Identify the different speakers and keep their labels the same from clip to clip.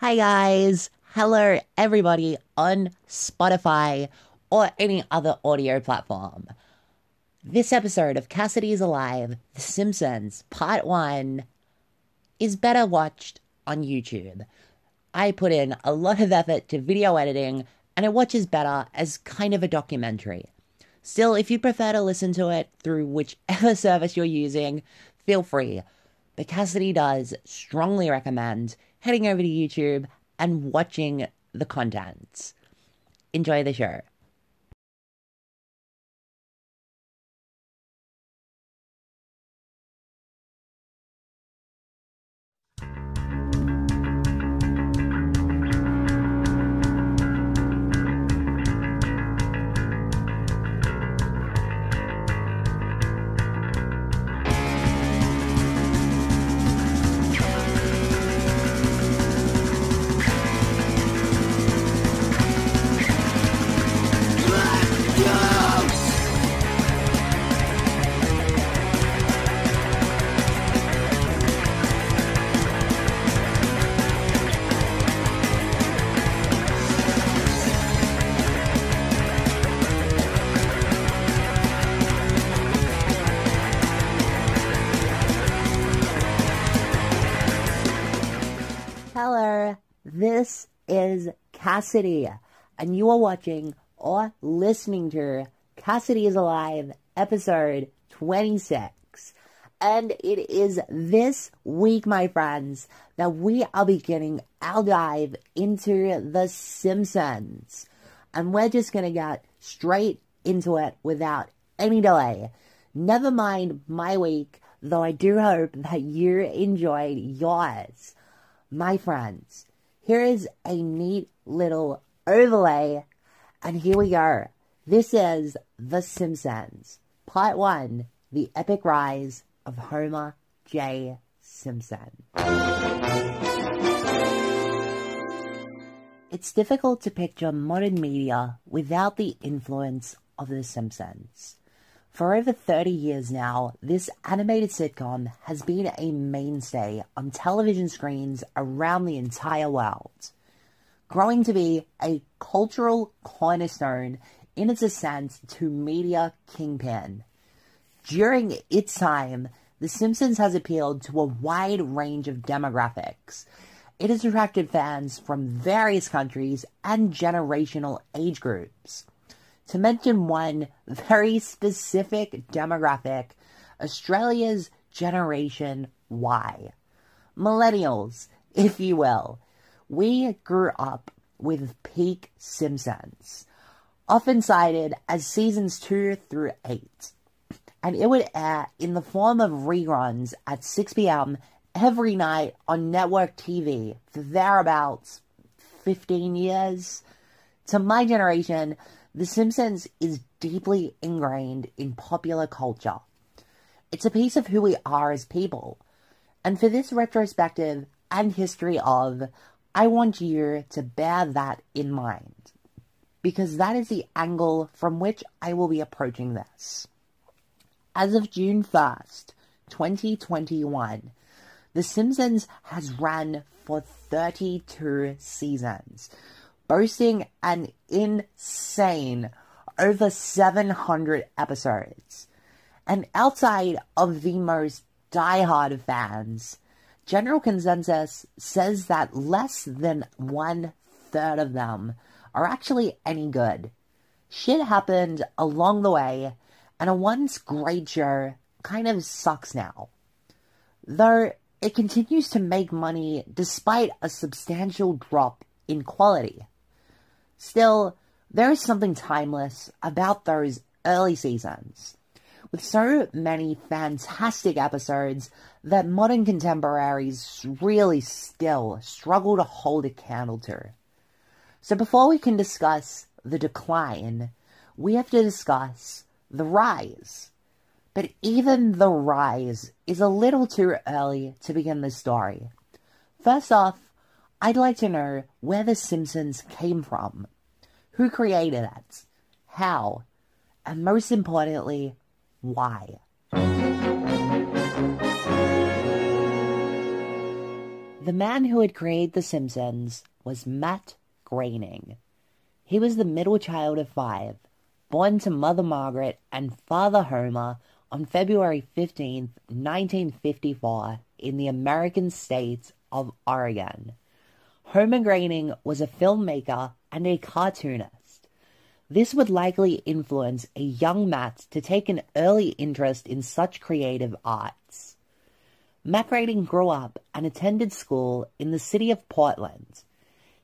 Speaker 1: Hi, guys. Hello, everybody on Spotify or any other audio platform. This episode of Cassidy's Alive, The Simpsons, Part 1, is better watched on YouTube. I put in a lot of effort to video editing, and it watches better as kind of a documentary. Still, if you prefer to listen to it through whichever service you're using, feel free. But Cassidy does strongly recommend heading over to YouTube and watching the content. Enjoy the show. This is Cassidy, and you are watching or listening to Cassidy is Alive episode 26. And it is this week, my friends, that we are beginning our dive into The Simpsons. And we're just gonna get straight into it without any delay. Never mind my week, though I do hope that you enjoyed yours my friends, here is a neat little overlay, and here we go. This is The Simpsons, Part 1 The Epic Rise of Homer J. Simpson. It's difficult to picture modern media without the influence of The Simpsons. For over 30 years now, this animated sitcom has been a mainstay on television screens around the entire world, growing to be a cultural cornerstone in its ascent to media kingpin. During its time, The Simpsons has appealed to a wide range of demographics. It has attracted fans from various countries and generational age groups. To mention one very specific demographic, Australia's Generation Y. Millennials, if you will. We grew up with peak Simpsons, often cited as seasons 2 through 8. And it would air in the form of reruns at 6 p.m. every night on network TV for thereabouts 15 years. To my generation, the Simpsons is deeply ingrained in popular culture. It's a piece of who we are as people. And for this retrospective and history of, I want you to bear that in mind. Because that is the angle from which I will be approaching this. As of June 1st, 2021, The Simpsons has run for 32 seasons, boasting an insane over 700 episodes. And outside of the most diehard fans, general consensus says that less than one third of them are actually any good. Shit happened along the way, and a once great show kind of sucks now. Though it continues to make money despite a substantial drop in quality. Still, there is something timeless about those early seasons, with so many fantastic episodes that modern contemporaries really still struggle to hold a candle to. So before we can discuss the decline, we have to discuss the rise. But even the rise is a little too early to begin the story. First off, I'd like to know where The Simpsons came from. Who created it? How? And most importantly, why? The man who had created The Simpsons was Matt Groening. He was the middle child of five, born to Mother Margaret and Father Homer on February 15, 1954, in the American state of Oregon. Homer Groening was a filmmaker and a cartoonist. This would likely influence a young Matt to take an early interest in such creative arts. Matt grew up and attended school in the city of Portland.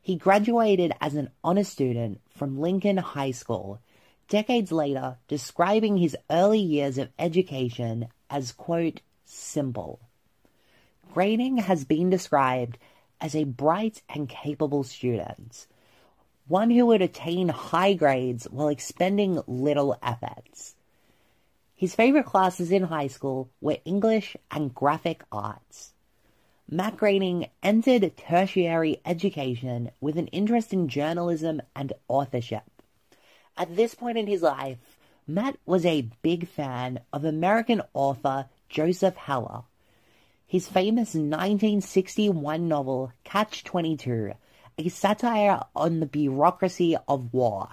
Speaker 1: He graduated as an honor student from Lincoln High School, decades later describing his early years of education as, quote, simple. Groening has been described as a bright and capable student, one who would attain high grades while expending little efforts. His favorite classes in high school were English and graphic arts. Matt Groening entered tertiary education with an interest in journalism and authorship. At this point in his life, Matt was a big fan of American author Joseph Heller. His famous 1961 novel Catch 22, a satire on the bureaucracy of war,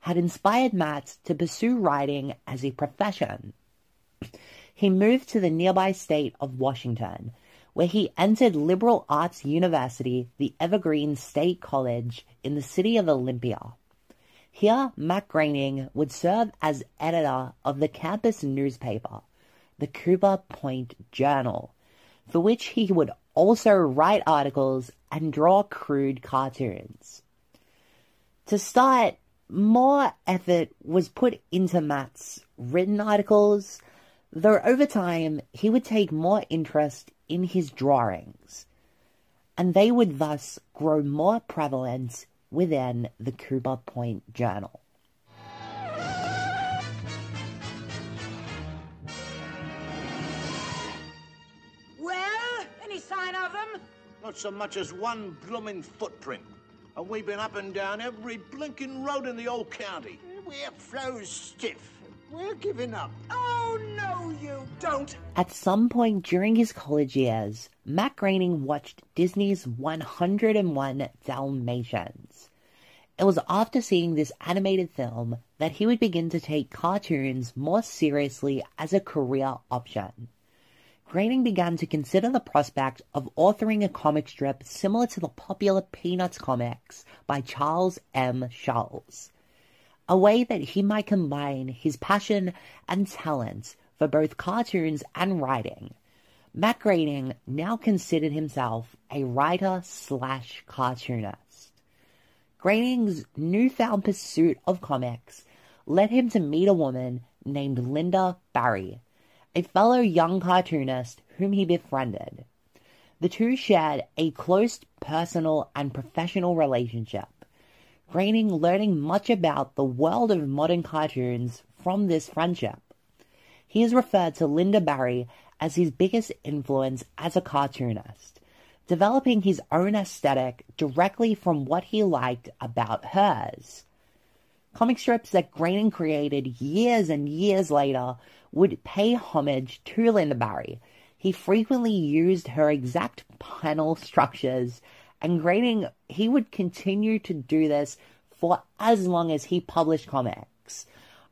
Speaker 1: had inspired Matt to pursue writing as a profession. He moved to the nearby state of Washington, where he entered liberal arts university, the Evergreen State College in the city of Olympia. Here, Matt Groening would serve as editor of the campus newspaper, the Cooper Point Journal, for which he would also write articles and draw crude cartoons. To start, more effort was put into Matt's written articles, though over time he would take more interest in his drawings, and they would thus grow more prevalent within the Cooper Point Journal.
Speaker 2: Not so much as one bloomin' footprint. And we've been up and down every blinking road in the old county.
Speaker 3: We're froze stiff. We're giving up.
Speaker 4: Oh, no, you don't.
Speaker 1: At some point during his college years, Matt Groening watched Disney's 101 Dalmatians. It was after seeing this animated film that he would begin to take cartoons more seriously as a career option. Groening began to consider the prospect of authoring a comic strip similar to the popular Peanuts comics by Charles M. Schulz, a way that he might combine his passion and talent for both cartoons and writing. Matt Groening now considered himself a writer slash cartoonist. Groening's newfound pursuit of comics led him to meet a woman named Lynda Barry, a fellow young cartoonist whom he befriended. The two shared a close personal and professional relationship, Groening learning much about the world of modern cartoons from this friendship. He is referred to Lynda Barry as his biggest influence as a cartoonist, developing his own aesthetic directly from what he liked about hers. Comic strips that Groening created years and years later would pay homage to Lynda Barry. He frequently used her exact panel structures, and Groening, he would continue to do this for as long as he published comics.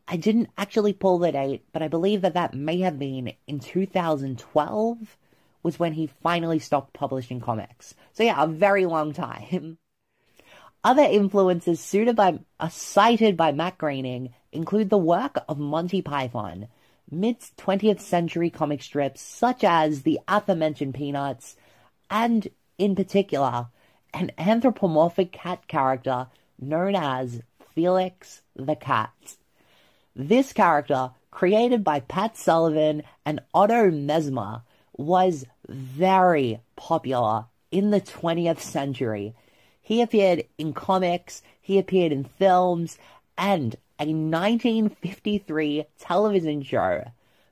Speaker 1: I didn't actually pull the date, but I believe that that may have been in 2012 was when he finally stopped publishing comics. So yeah, a very long time. Other influences by, uh, cited by Matt Groening include the work of Monty Python, mid 20th century comic strips such as the aforementioned Peanuts, and in particular, an anthropomorphic cat character known as Felix the Cat. This character, created by Pat Sullivan and Otto Messmer, was very popular in the 20th century. He appeared in comics, he appeared in films, and a 1953 television show.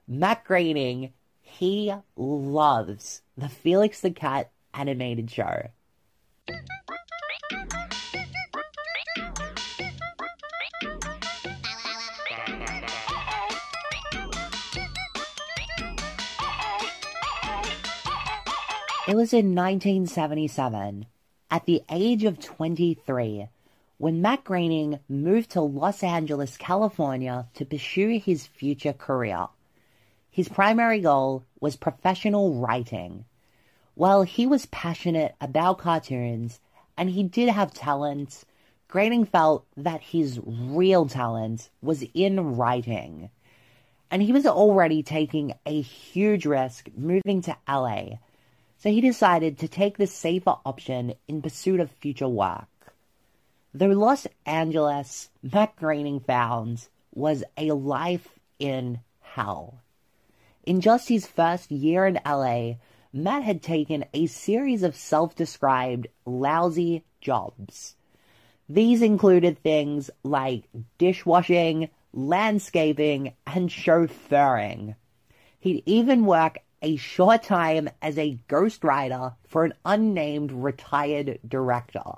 Speaker 1: Matt Groening, he loves the Felix the Cat animated show. It was in 1977, at the age of 23, when Matt Groening moved to Los Angeles, California to pursue his future career. His primary goal was professional writing. While he was passionate about cartoons and he did have talent, Groening felt that his real talent was in writing. And he was already taking a huge risk moving to LA so he decided to take the safer option in pursuit of future work. The Los Angeles Matt Groening found was a life in hell. In just his first year in LA, Matt had taken a series of self described lousy jobs. These included things like dishwashing, landscaping, and chauffeuring. He'd even work a short time as a ghostwriter for an unnamed retired director.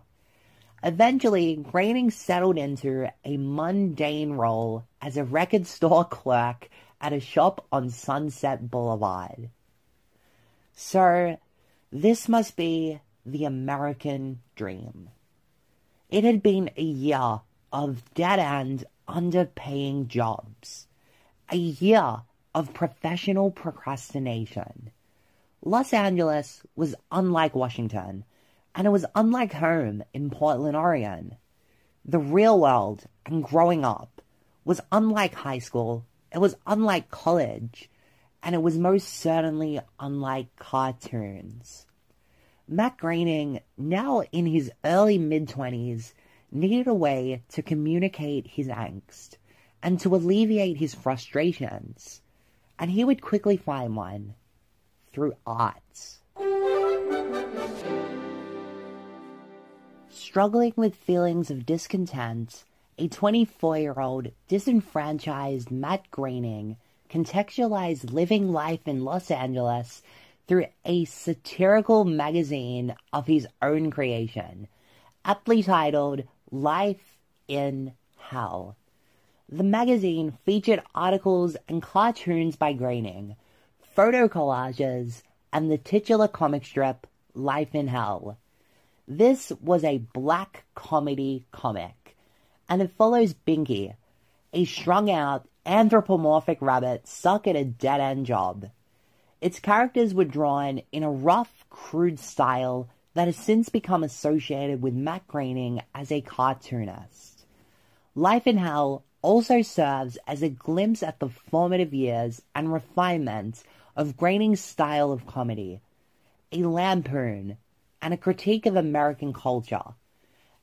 Speaker 1: Eventually, Groening settled into a mundane role as a record store clerk at a shop on Sunset Boulevard. So, this must be the American dream. It had been a year of dead end, underpaying jobs. A year of professional procrastination. Los Angeles was unlike Washington, and it was unlike home in Portland, Oregon. The real world and growing up was unlike high school, it was unlike college, and it was most certainly unlike cartoons. Matt Groening, now in his early mid 20s, needed a way to communicate his angst and to alleviate his frustrations and he would quickly find one through arts. Struggling with feelings of discontent, a 24 year old disenfranchised Matt Groening contextualized living life in Los Angeles through a satirical magazine of his own creation, aptly titled Life in Hell. The magazine featured articles and cartoons by Groening, photo collages, and the titular comic strip Life in Hell. This was a black comedy comic, and it follows Binky, a strung out anthropomorphic rabbit stuck at a dead end job. Its characters were drawn in a rough, crude style that has since become associated with Matt Groening as a cartoonist. Life in Hell also serves as a glimpse at the formative years and refinement of Groening's style of comedy, a lampoon, and a critique of American culture,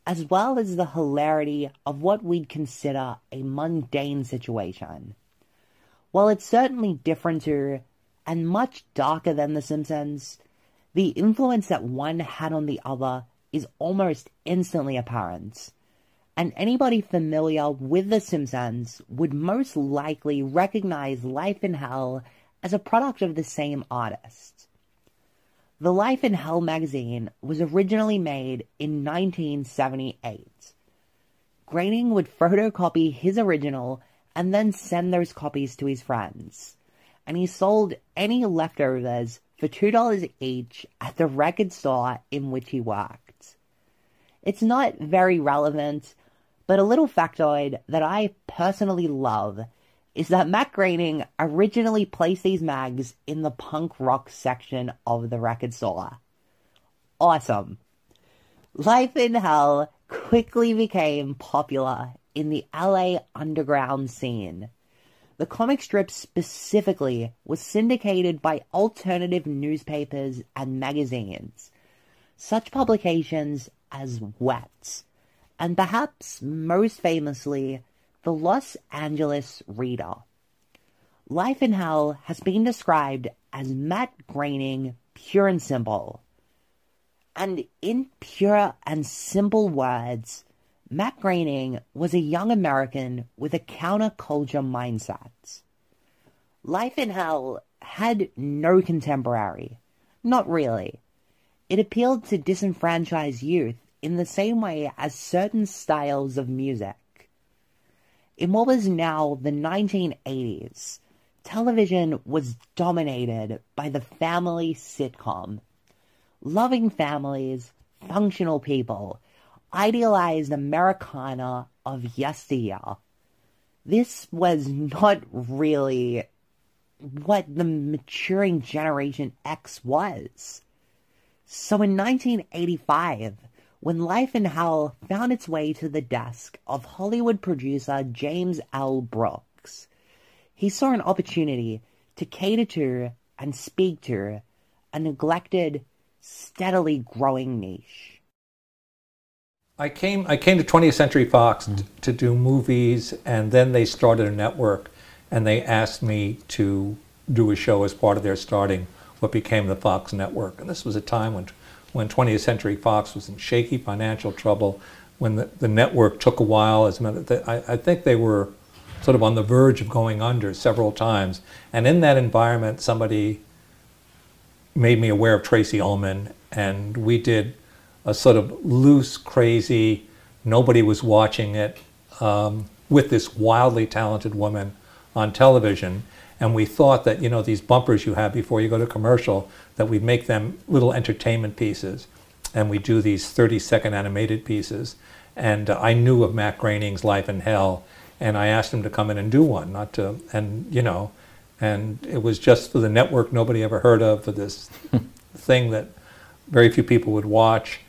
Speaker 1: as well as the hilarity of what we'd consider a mundane situation. While it's certainly different to, and much darker than The Simpsons, the influence that one had on the other is almost instantly apparent and anybody familiar with The Simpsons would most likely recognize Life in Hell as a product of the same artist. The Life in Hell magazine was originally made in 1978. Groening would photocopy his original and then send those copies to his friends. And he sold any leftovers for $2 each at the record store in which he worked. It's not very relevant but a little factoid that I personally love is that Matt Groening originally placed these mags in the punk rock section of the record store. Awesome. Life in Hell quickly became popular in the LA underground scene. The comic strip specifically was syndicated by alternative newspapers and magazines. Such publications as Wet, and perhaps most famously, the Los Angeles Reader. Life in Hell has been described as Matt Groening pure and simple. And in pure and simple words, Matt Groening was a young American with a counterculture mindset. Life in Hell had no contemporary. Not really. It appealed to disenfranchised youth in the same way as certain styles of music. In what was now the 1980s, television was dominated by the family sitcom. loving families, functional people, idealized Americana of yesteryear. This was not really what the maturing Generation X was. So in 1985, when Life in Hell found its way to the desk of Hollywood producer James L. Brooks, he saw an opportunity to cater to and speak to a neglected, steadily growing niche.
Speaker 5: I came I came to 20th Century Fox mm-hmm. to do movies and then they started a network and they asked me to do a show as part of their starting what became the Fox network. And this was a time when when 20th Century Fox was in shaky financial trouble, when the, the network took a while. As I, I think they were sort of on the verge of going under several times. And in that environment, somebody made me aware of Tracey Ullman, and we did a sort of loose, crazy, nobody was watching it, um, with this wildly talented woman on television. And we thought that, you know, these bumpers you have before you go to commercial, that we'd make them little entertainment pieces. And we do these 30 second animated pieces. And uh, I knew of Matt Groening's Life in Hell, and I asked him to come in and do one, not to, and, you know, and it was just for the network nobody ever heard of, for this thing that very few people would watch.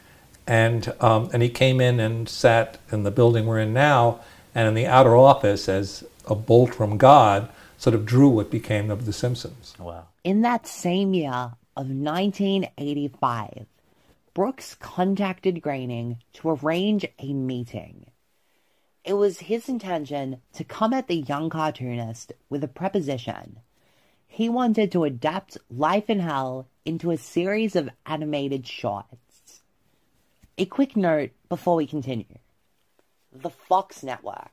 Speaker 5: And, um, and he came in and sat in the building we're in now, and in the outer office, as a bolt from God, sort of drew what became of The Simpsons.
Speaker 1: Wow. In that same year of 1985, Brooks contacted Groening to arrange a meeting. It was his intention to come at the young cartoonist with a preposition. He wanted to adapt Life in Hell into a series of animated shorts. A quick note before we continue. The Fox Network.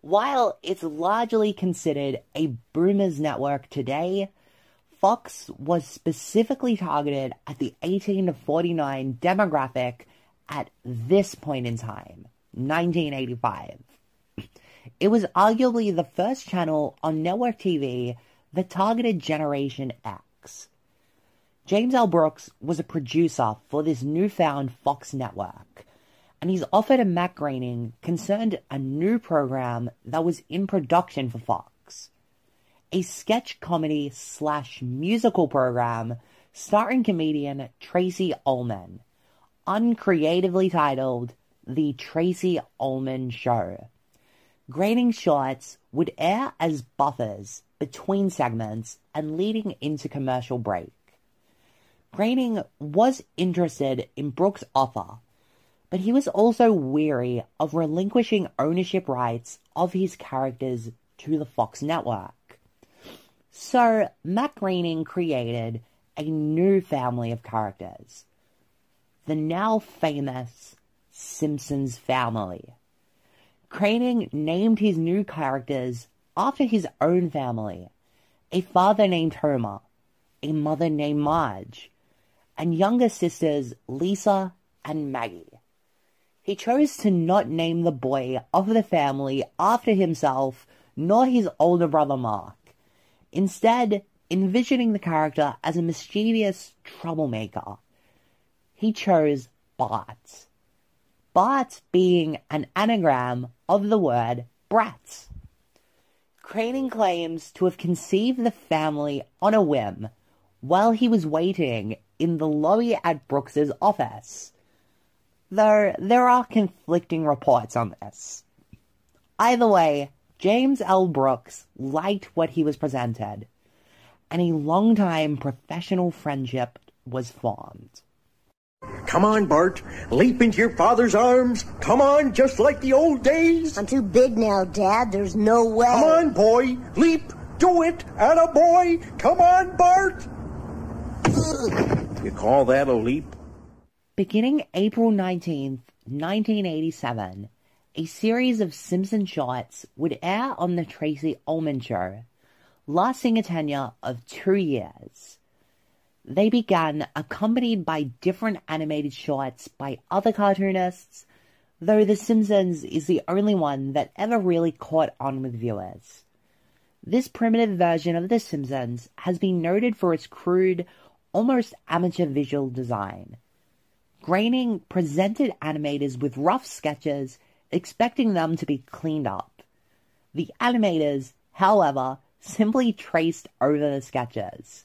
Speaker 1: While it's largely considered a boomer's network today, Fox was specifically targeted at the 18 to 49 demographic at this point in time. 1985. It was arguably the first channel on network TV that targeted Generation X. James L. Brooks was a producer for this newfound Fox network, and he's offered a Matt Groening concerned a new program that was in production for Fox. A sketch comedy slash musical program starring comedian Tracey Ullman, uncreatively titled the Tracey Ullman Show. Groening shorts would air as buffers between segments and leading into commercial break. Groening was interested in Brooks' offer, but he was also weary of relinquishing ownership rights of his characters to the Fox network. So, Matt created a new family of characters. The now famous Simpsons family. Groening named his new characters after his own family a father named Homer, a mother named Marge, and younger sisters Lisa and Maggie. He chose to not name the boy of the family after himself nor his older brother Mark, instead, envisioning the character as a mischievous troublemaker. He chose Bart. Bart being an anagram of the word brat. Groening claims to have conceived the family on a whim while he was waiting in the lobby at Brooks's office. Though there are conflicting reports on this. Either way, James L. Brooks liked what he was presented, and a long-time professional friendship was formed.
Speaker 6: Come on, Bart. Leap into your father's arms. Come on, just like the old days.
Speaker 7: I'm too big now, Dad. There's no way.
Speaker 6: Come on, boy. Leap. Do it. At a boy. Come on, Bart. you call that a leap?
Speaker 1: Beginning April 19th, 1987, a series of Simpson shorts would air on The Tracey Ullman Show, lasting a tenure of two years. They began accompanied by different animated shorts by other cartoonists, though The Simpsons is the only one that ever really caught on with viewers. This primitive version of The Simpsons has been noted for its crude, almost amateur visual design. Groening presented animators with rough sketches, expecting them to be cleaned up. The animators, however, simply traced over the sketches.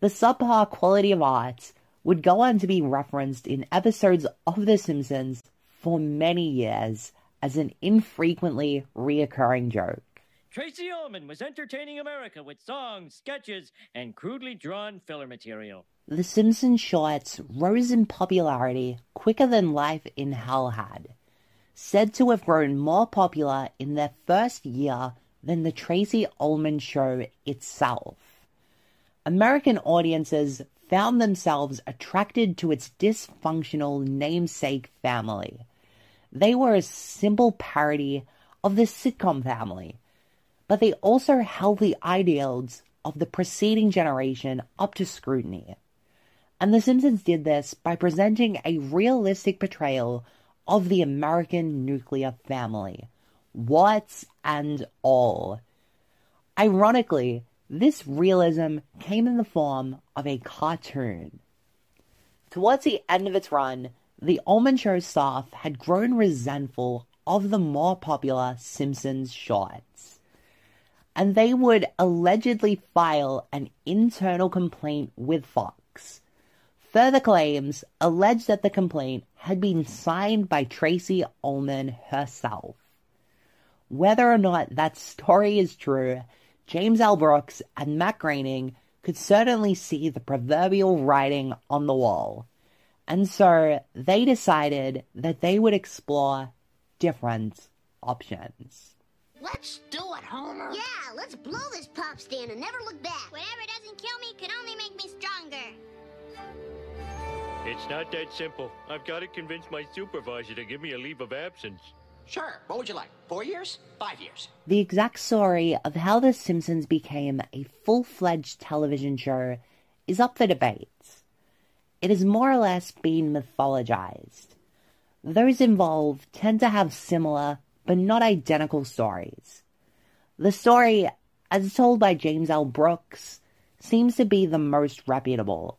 Speaker 1: The subpar quality of art would go on to be referenced in episodes of The Simpsons for many years as an infrequently reoccurring joke.
Speaker 8: Tracey Ullman was entertaining America with songs, sketches, and crudely drawn filler material.
Speaker 1: The Simpsons shorts rose in popularity quicker than Life in Hell had, said to have grown more popular in their first year than the Tracey Ullman show itself. American audiences found themselves attracted to its dysfunctional namesake family. They were a simple parody of the sitcom family, but they also held the ideals of the preceding generation up to scrutiny. And The Simpsons did this by presenting a realistic portrayal of the American nuclear family, warts and all. Ironically, this realism came in the form of a cartoon. Towards the end of its run, the Ullman Show staff had grown resentful of the more popular Simpsons shorts. And they would allegedly file an internal complaint with Fox. Further claims allege that the complaint had been signed by Tracey Ullman herself. Whether or not that story is true, James L. Brooks and Matt Groening could certainly see the proverbial writing on the wall. And so they decided that they would explore different options.
Speaker 7: Let's do it, Homer. Yeah, let's blow this pop stand and never look back.
Speaker 9: Whatever doesn't kill me can only make me stronger.
Speaker 8: It's not that simple. I've got to convince my supervisor to give me a leave of absence.
Speaker 10: Sure. What would you like? Four years? Five years?
Speaker 1: The exact story of how The Simpsons became a full fledged television show is up for debate. It has more or less been mythologized. Those involved tend to have similar but not identical stories. The story, as told by James L. Brooks, seems to be the most reputable,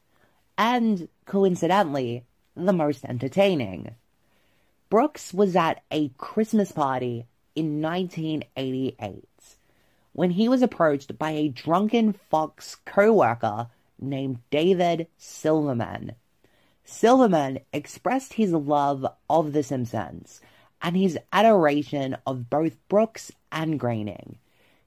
Speaker 1: and, coincidentally, the most entertaining. Brooks was at a Christmas party in 1988 when he was approached by a drunken Fox co-worker named David Silverman. Silverman expressed his love of The Simpsons and his adoration of both Brooks and Groening.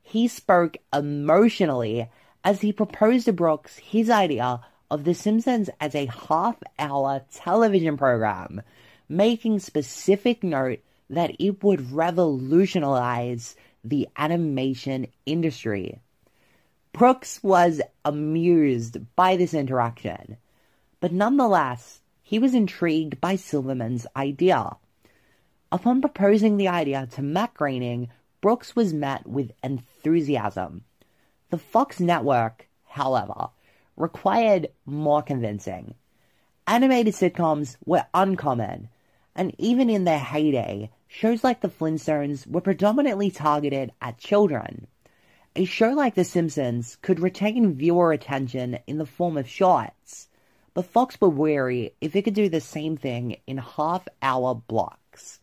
Speaker 1: He spoke emotionally as he proposed to Brooks his idea of The Simpsons as a half hour television program making specific note that it would revolutionize the animation industry. Brooks was amused by this interaction, but nonetheless, he was intrigued by Silverman's idea. Upon proposing the idea to Matt Groening, Brooks was met with enthusiasm. The Fox network, however, required more convincing. Animated sitcoms were uncommon, and even in their heyday, shows like The Flintstones were predominantly targeted at children. A show like The Simpsons could retain viewer attention in the form of shorts, but Fox were wary if it could do the same thing in half hour blocks.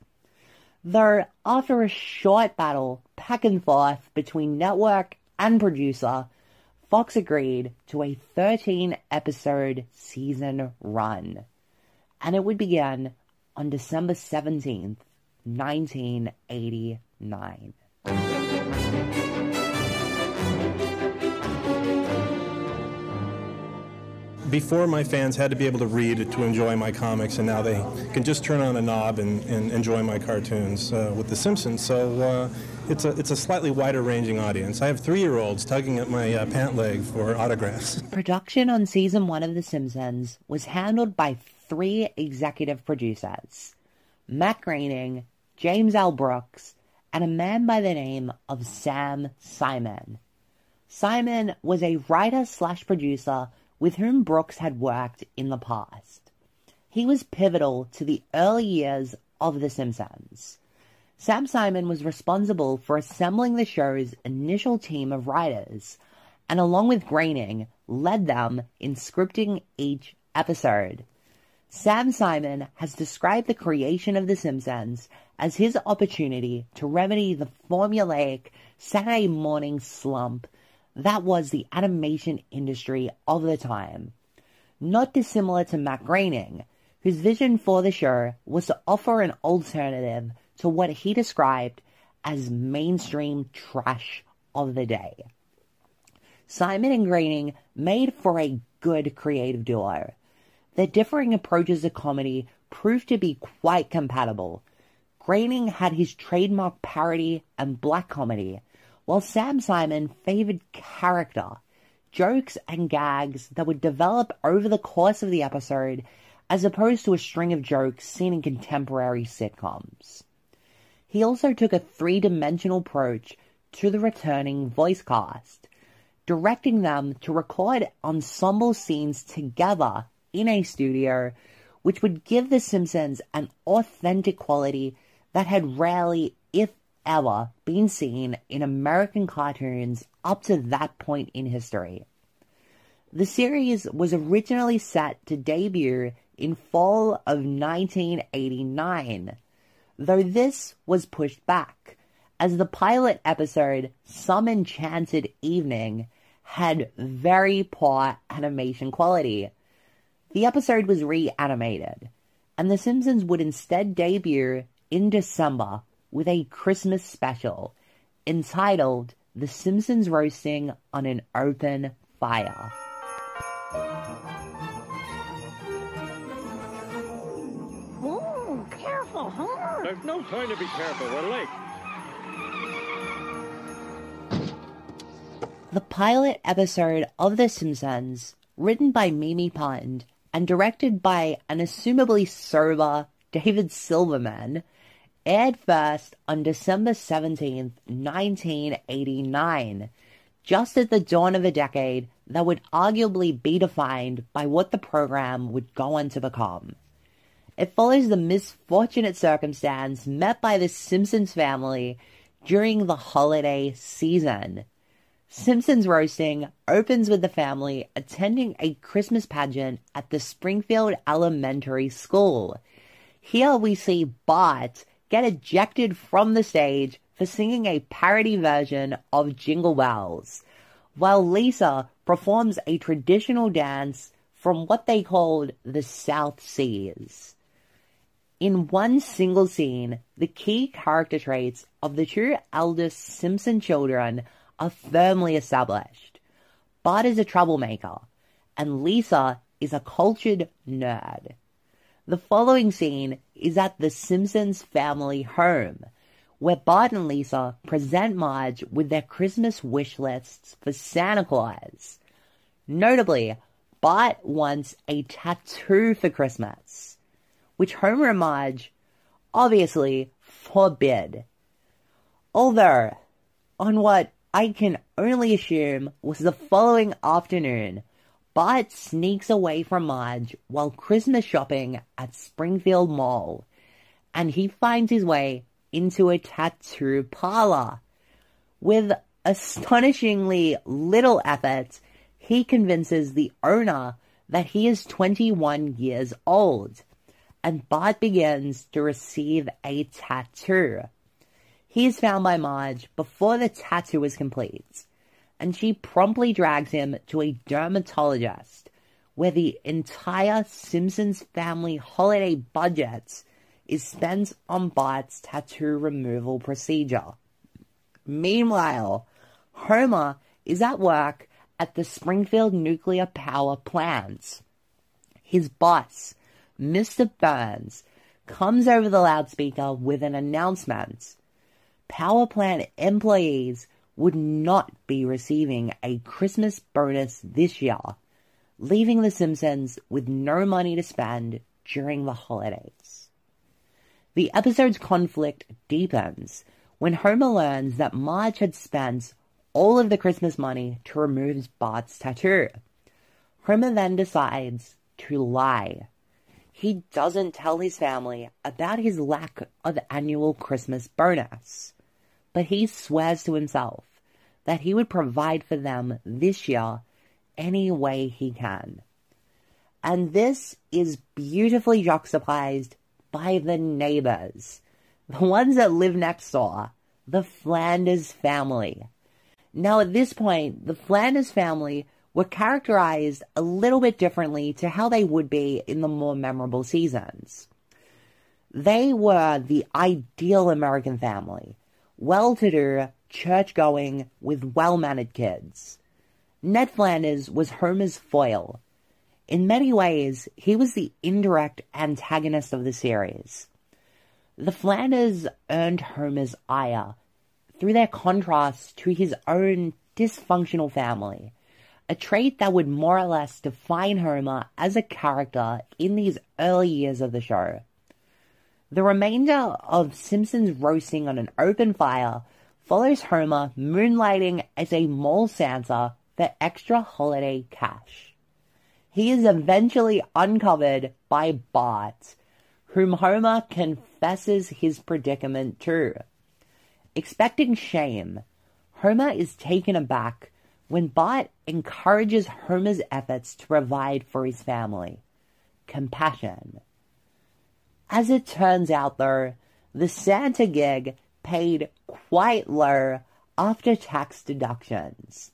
Speaker 1: Though, after a short battle back and forth between network and producer, Fox agreed to a 13 episode season run, and it would begin on December 17th, 1989.
Speaker 11: Before, my fans had to be able to read to enjoy my comics, and now they can just turn on a knob and, and enjoy my cartoons uh, with The Simpsons. So uh, it's, a, it's a slightly wider ranging audience. I have three year olds tugging at my uh, pant leg for autographs.
Speaker 1: Production on season one of The Simpsons was handled by three executive producers Matt Groening, James L. Brooks, and a man by the name of Sam Simon. Simon was a writer slash producer with whom Brooks had worked in the past. He was pivotal to the early years of The Simpsons. Sam Simon was responsible for assembling the show's initial team of writers, and along with Groening, led them in scripting each episode. Sam Simon has described the creation of The Simpsons as his opportunity to remedy the formulaic Saturday morning slump that was the animation industry of the time. Not dissimilar to Matt Groening, whose vision for the show was to offer an alternative to what he described as mainstream trash of the day. Simon and Groening made for a good creative duo. Their differing approaches to comedy proved to be quite compatible. Groening had his trademark parody and black comedy, while Sam Simon favored character, jokes, and gags that would develop over the course of the episode as opposed to a string of jokes seen in contemporary sitcoms. He also took a three dimensional approach to the returning voice cast, directing them to record ensemble scenes together in a studio, which would give The Simpsons an authentic quality that had rarely, if ever, been seen in American cartoons up to that point in history. The series was originally set to debut in fall of 1989, though this was pushed back as the pilot episode Some Enchanted Evening had very poor animation quality. The episode was reanimated, and The Simpsons would instead debut in December with a Christmas special entitled The Simpsons Roasting on an Open Fire.
Speaker 8: There's no time to be careful. We're late.
Speaker 1: The pilot episode of The Simpsons, written by Mimi Pond and directed by an assumably sober David Silverman, aired first on December 17th, 1989, just at the dawn of a decade that would arguably be defined by what the program would go on to become. It follows the misfortunate circumstance met by the Simpsons family during the holiday season. Simpsons Roasting opens with the family attending a Christmas pageant at the Springfield Elementary School. Here we see Bart get ejected from the stage for singing a parody version of Jingle Bells, while Lisa performs a traditional dance from what they called the South Seas. In one single scene, the key character traits of the two eldest Simpson children are firmly established. Bart is a troublemaker, and Lisa is a cultured nerd. The following scene is at the Simpsons family home, where Bart and Lisa present Marge with their Christmas wish lists for Santa Claus. Notably, Bart wants a tattoo for Christmas, which Homer and Marge obviously forbid. Although, on what I can only assume was the following afternoon, Bart sneaks away from Marge while Christmas shopping at Springfield Mall, and he finds his way into a tattoo parlor. With astonishingly little effort, he convinces the owner that he is 21 years old, and Bart begins to receive a tattoo. He is found by Marge before the tattoo is complete, and she promptly drags him to a dermatologist, where the entire Simpsons family holiday budget is spent on Bart's tattoo removal procedure. Meanwhile, Homer is at work at the Springfield nuclear power plant. His boss, Mr. Burns, comes over the loudspeaker with an announcement. Power plant employees would not be receiving a Christmas bonus this year, leaving The Simpsons with no money to spend during the holidays. The episode's conflict deepens when Homer learns that Marge had spent all of the Christmas money to remove Bart's tattoo. Homer then decides to lie. He doesn't tell his family about his lack of annual Christmas bonus, but he swears to himself that he would provide for them this year any way he can. And this is beautifully juxtaposed by the neighbors, the ones that live next door, the Flanders family. Now, at this point, the Flanders family were characterized a little bit differently to how they would be in the more memorable seasons. They were the ideal American family, well to do, church going, with well mannered kids. Ned Flanders was Homer's foil. In many ways, he was the indirect antagonist of the series. The Flanders earned Homer's ire through their contrast to his own dysfunctional family, a trait that would more or less define Homer as a character in these early years of the show. The remainder of Simpsons roasting on an open fire follows Homer moonlighting as a mall Santa for extra holiday cash. He is eventually uncovered by Bart, whom Homer confesses his predicament to. Expecting shame, Homer is taken aback when Bart encourages Homer's efforts to provide for his family. Compassion. As it turns out, though, the Santa gig paid quite low after tax deductions.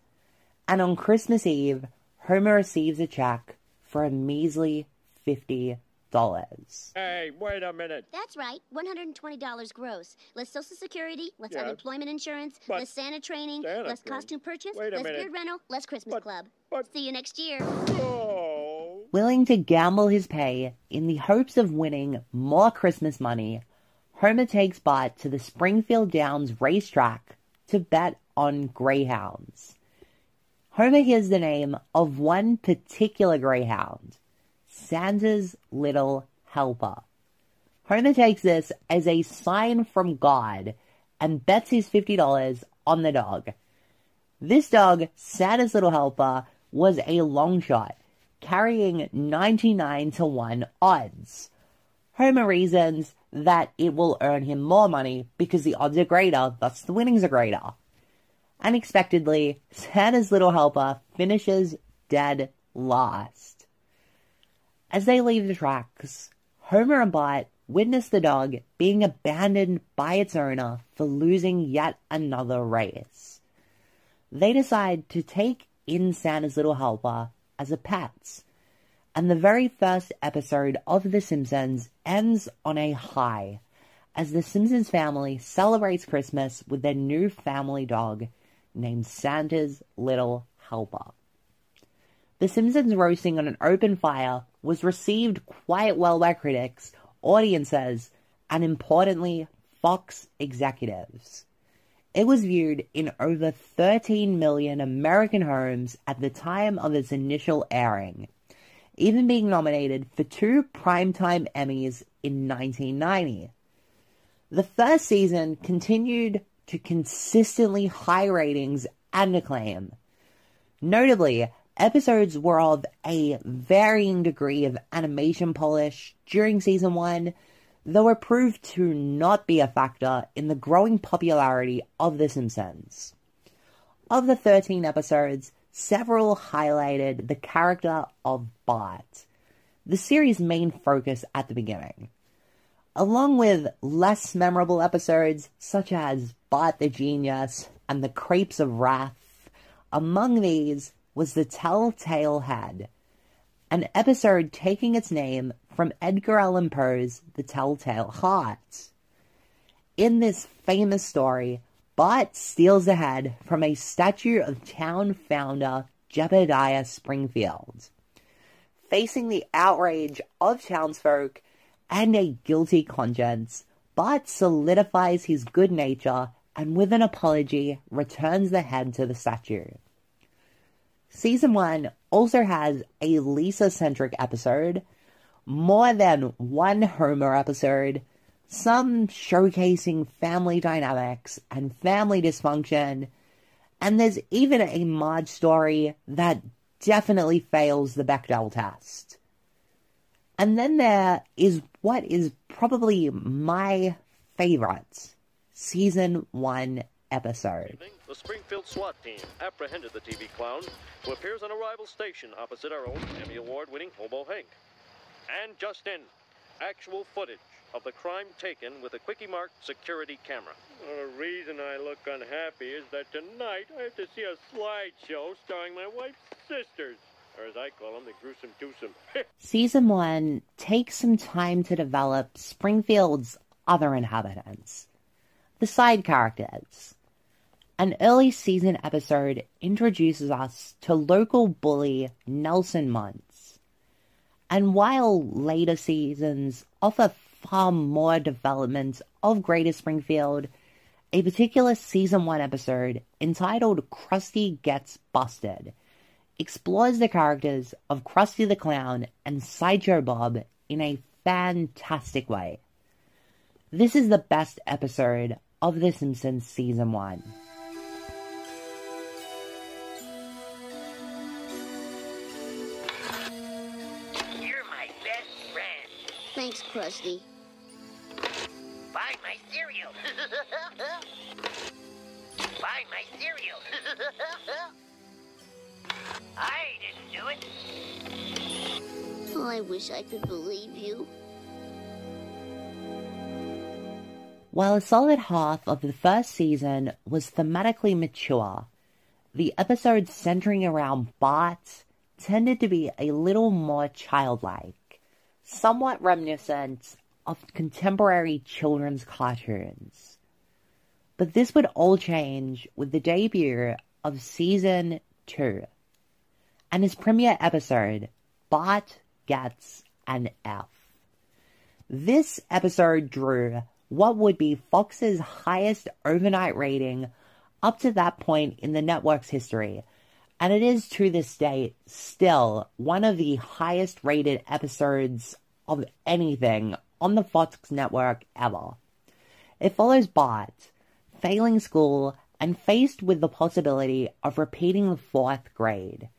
Speaker 1: And on Christmas Eve, Homer receives a check for a measly $50.
Speaker 8: Hey, wait a minute.
Speaker 7: That's right, $120 gross. Less Social Security, less
Speaker 8: Yeah.
Speaker 7: unemployment insurance,
Speaker 8: But-
Speaker 7: less Santa training,
Speaker 8: Santa
Speaker 7: less
Speaker 8: training?
Speaker 7: costume purchase,
Speaker 8: Wait a
Speaker 7: less
Speaker 8: minute.
Speaker 7: beard rental, less Christmas club. See you next year.
Speaker 8: Oh.
Speaker 1: Willing to gamble his pay in the hopes of winning more Christmas money, Homer takes Bart to the Springfield Downs racetrack to bet on greyhounds. Homer hears the name of one particular greyhound, Santa's Little Helper. Homer takes this as a sign from God and bets his $50 on the dog. This dog, Santa's Little Helper, was a long shot, carrying 99 to 1 odds. Homer reasons that it will earn him more money because the odds are greater, thus the winnings are greater. Unexpectedly, Santa's little helper finishes dead last. As they leave the tracks, Homer and Bart witness the dog being abandoned by its owner for losing yet another race. They decide to take in Santa's little helper as a pet, and the very first episode of The Simpsons ends on a high as the Simpsons family celebrates Christmas with their new family dog named Santa's Little Helper. The Simpsons roasting on an open fire was received quite well by critics, audiences, and importantly, Fox executives. It was viewed in over 13 million American homes at the time of its initial airing, even being nominated for two Primetime Emmys in 1990. The first season continued to consistently high ratings and acclaim. Notably, episodes were of a varying degree of animation polish during season one, though it proved to not be a factor in the growing popularity of The Simpsons. Of the 13 episodes, several highlighted the character of Bart, the series' main focus at the beginning. Along with less memorable episodes such as Bart the Genius and the Crepes of Wrath, among these was the Telltale Head, an episode taking its name from Edgar Allan Poe's The Telltale Heart. In this famous story, Bart steals a head from a statue of town founder Jebediah Springfield. Facing the outrage of townsfolk and a guilty conscience, Bart solidifies his good nature and with an apology returns the head to the statue. Season 1 also has a Lisa centric episode, more than one Homer episode, some showcasing family dynamics and family dysfunction, and there's even a Marge story that definitely fails the Bechdel test. And then there is what is probably my favorite season 1 episode.
Speaker 12: The Springfield SWAT team apprehended the TV clown, who appears on a rival station opposite our own Emmy Award winning Hobo Hank. And just in, actual footage of the crime taken with a Kwik-E-Mart security camera. The reason I look unhappy is that tonight I have to see a slideshow starring my wife's sisters. Or as I call them, the gruesome twosome.
Speaker 1: Season 1 takes some time to develop Springfield's other inhabitants, the side characters. An early season episode introduces us to local bully Nelson Muntz. And while later seasons offer far more developments of Greater Springfield, a particular season 1 episode entitled Krusty Gets Busted explores the characters of Krusty the Clown and Sideshow Bob in a fantastic way. This is the best episode of The Simpsons Season 1.
Speaker 7: Thanks, Krusty.
Speaker 13: Buy my cereal. Buy my cereal. I didn't do it.
Speaker 7: Oh, I wish I could believe you.
Speaker 1: While a solid half of the first season was thematically mature, the episodes centering around Bart tended to be a little more childlike, somewhat reminiscent of contemporary children's cartoons. But this would all change with the debut of season 2 and his premiere episode, Bart Gets an F. This episode drew what would be Fox's highest overnight rating up to that point in the network's history, and it is to this day still one of the highest rated episodes of anything on the Fox network ever. It follows Bart, failing school and faced with the possibility of repeating the fourth grade,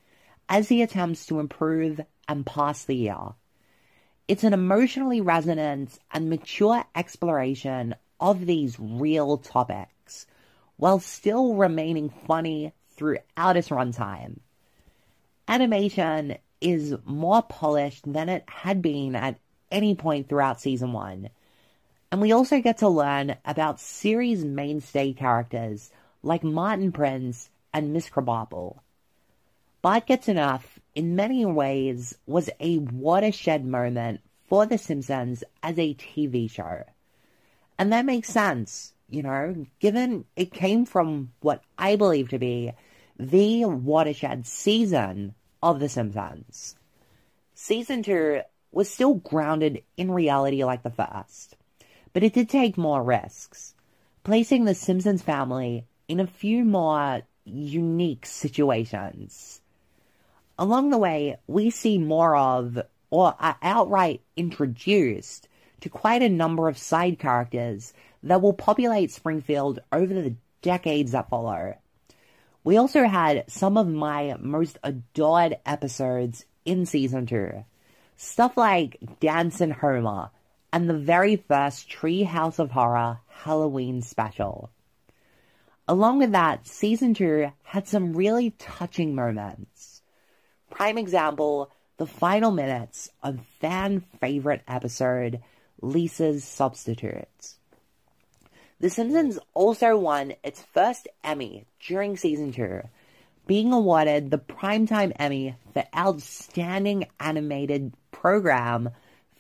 Speaker 1: as he attempts to improve and pass the year. It's an emotionally resonant and mature exploration of these real topics, while still remaining funny throughout its runtime. Animation is more polished than it had been at any point throughout season one, and we also get to learn about series mainstay characters like Martin Prince and Miss Krabappel. Bart Gets an F, in many ways, was a watershed moment for The Simpsons as a TV show. And that makes sense, you know, given it came from what I believe to be the watershed season of The Simpsons. Season 2 was still grounded in reality like the first, but it did take more risks, placing the Simpsons family in a few more unique situations. Along the way, we see more of, or are outright introduced to quite a number of side characters that will populate Springfield over the decades that follow. We also had some of my most adored episodes in season 2. Stuff like Dancing Homer and the very first Treehouse of Horror Halloween special. Along with that, season 2 had some really touching moments. Prime example, the final minutes of fan favorite episode Lisa's Substitutes. The Simpsons also won its first Emmy during season 2, being awarded the Primetime Emmy for Outstanding Animated Program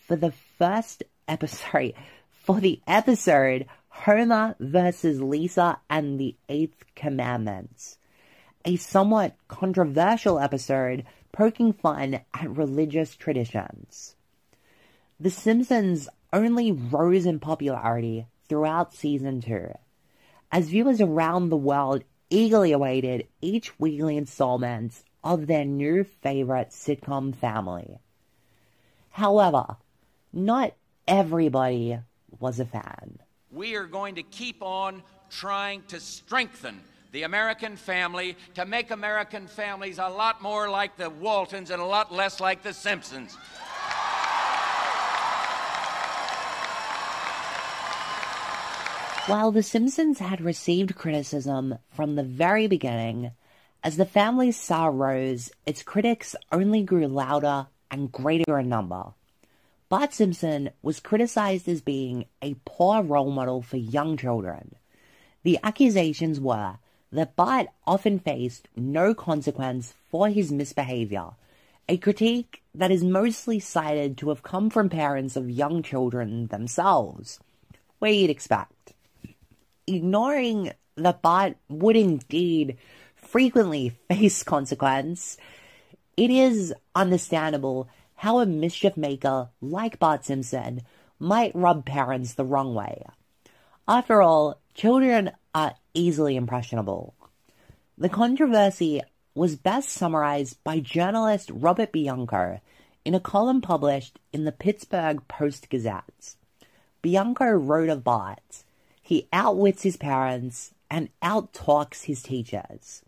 Speaker 1: for the first episode, for the episode Homer versus Lisa and the Eighth Commandments, a somewhat controversial episode poking fun at religious traditions. The Simpsons only rose in popularity throughout season 2, as viewers around the world eagerly awaited each weekly installment of their new favorite sitcom family. However, not everybody was a fan.
Speaker 14: We are going to keep on trying to strengthen the American family to make American families a lot more like the Waltons and a lot less like the Simpsons.
Speaker 1: While The Simpsons had received criticism from the very beginning, as the family's star rose, its critics only grew louder and greater in number. Bart Simpson was criticized as being a poor role model for young children. The accusations were that Bart often faced no consequence for his misbehavior, a critique that is mostly cited to have come from parents of young children themselves, where you'd expect. Ignoring the Bart would indeed frequently face consequence, it is understandable how a mischief maker like Bart Simpson might rub parents the wrong way. After all, children are easily impressionable. The controversy was best summarized by journalist Robert Bianco in a column published in the Pittsburgh Post Gazette. Bianco wrote of Bart, he outwits his parents and outtalks his teachers.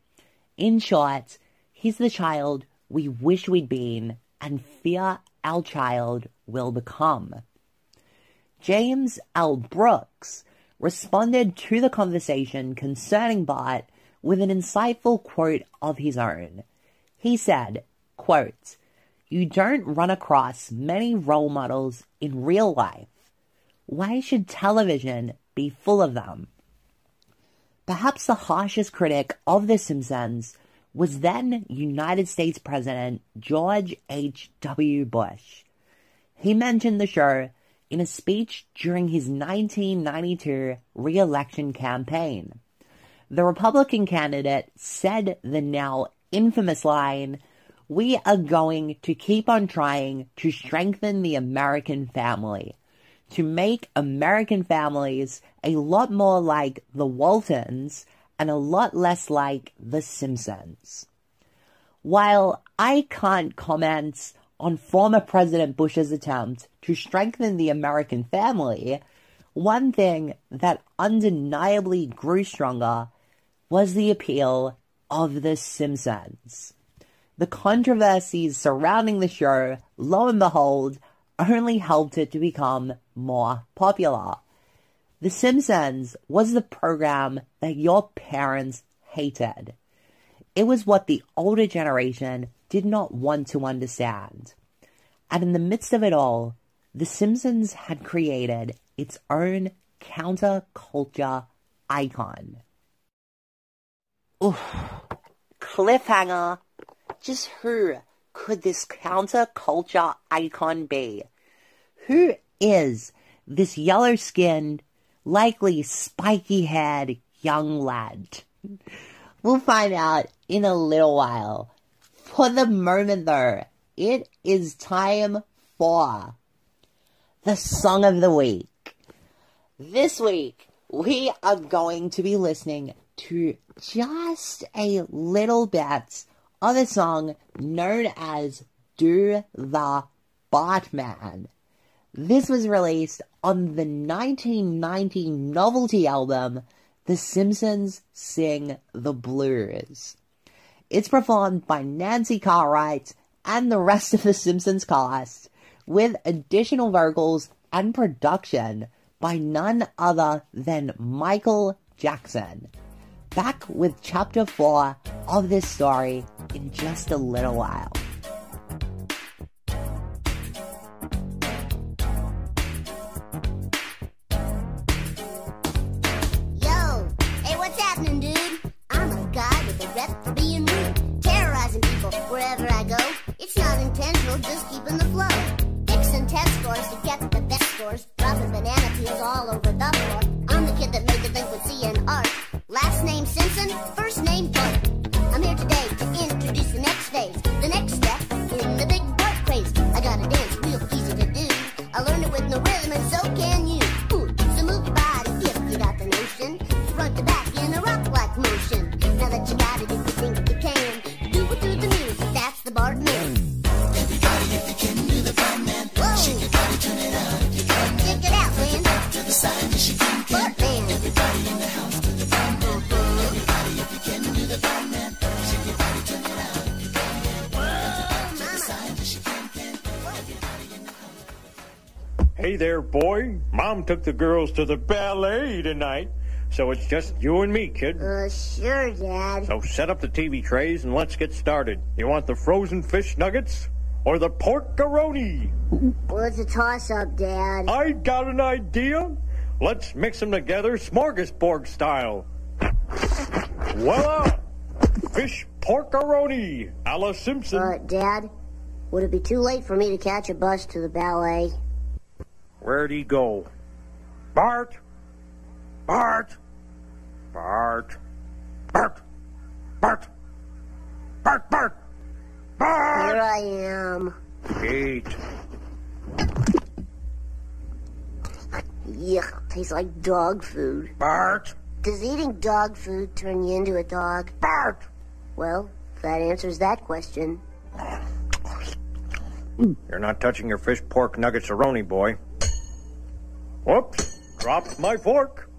Speaker 1: In short, he's the child we wish we'd been and fear our child will become. James L. Brooks responded to the conversation concerning Bart with an insightful quote of his own. He said, quote, You don't run across many role models in real life. Why should television be full of them? Perhaps the harshest critic of The Simpsons was then United States President George H.W. Bush. He mentioned the show in a speech during his 1992 re-election campaign. The Republican candidate said the now infamous line, we are going to keep on trying to strengthen the American family, to make American families a lot more like the Waltons and a lot less like The Simpsons. While I can't comment on former President Bush's attempt to strengthen the American family, one thing that undeniably grew stronger was the appeal of The Simpsons. The controversies surrounding the show, lo and behold, only helped it to become more popular. The Simpsons was the program that your parents hated. It was what the older generation did not want to understand. And in the midst of it all, The Simpsons had created its own counterculture icon. Oof. Cliffhanger. Just who could this counterculture icon be? Who is this yellow skinned, likely spiky haired young lad? We'll find out in a little while. For the moment, though, it is time for the song of the week. This week, we are going to be listening to just a little bit of a song known as Do the Bartman. This was released on the 1990 novelty album The Simpsons Sing the Blues. It's performed by Nancy Cartwright and the rest of the Simpsons cast, with additional vocals and production by none other than Michael Jackson. Back with chapter 4 of this story in just a little while.
Speaker 7: Dropping banana peels all over the floor.
Speaker 11: Hey
Speaker 15: there, boy. Mom took the girls to the ballet tonight, so it's just you and me, kid.
Speaker 7: Uh, sure, Dad.
Speaker 15: So set up the TV trays and let's get started. You want the frozen fish nuggets or the porkaroni?
Speaker 7: Well, it's a toss-up, Dad.
Speaker 15: I got an idea. Let's mix them together smorgasbord style. Voila! Fish porkaroni a la Simpson.
Speaker 7: Uh, Dad, would it be too late for me to catch a bus to the ballet?
Speaker 15: Where'd he go? Bart! Bart! Bart! Bart! Bart! Bart! Bart! Bart!
Speaker 7: Here I am.
Speaker 15: Eat.
Speaker 7: Yuck, tastes like dog food.
Speaker 15: Bart!
Speaker 7: Does eating dog food turn you into a dog?
Speaker 15: Bart!
Speaker 7: Well, that answers that question.
Speaker 15: You're not touching your fish pork nuggets aroni, boy. Whoops! Dropped my fork.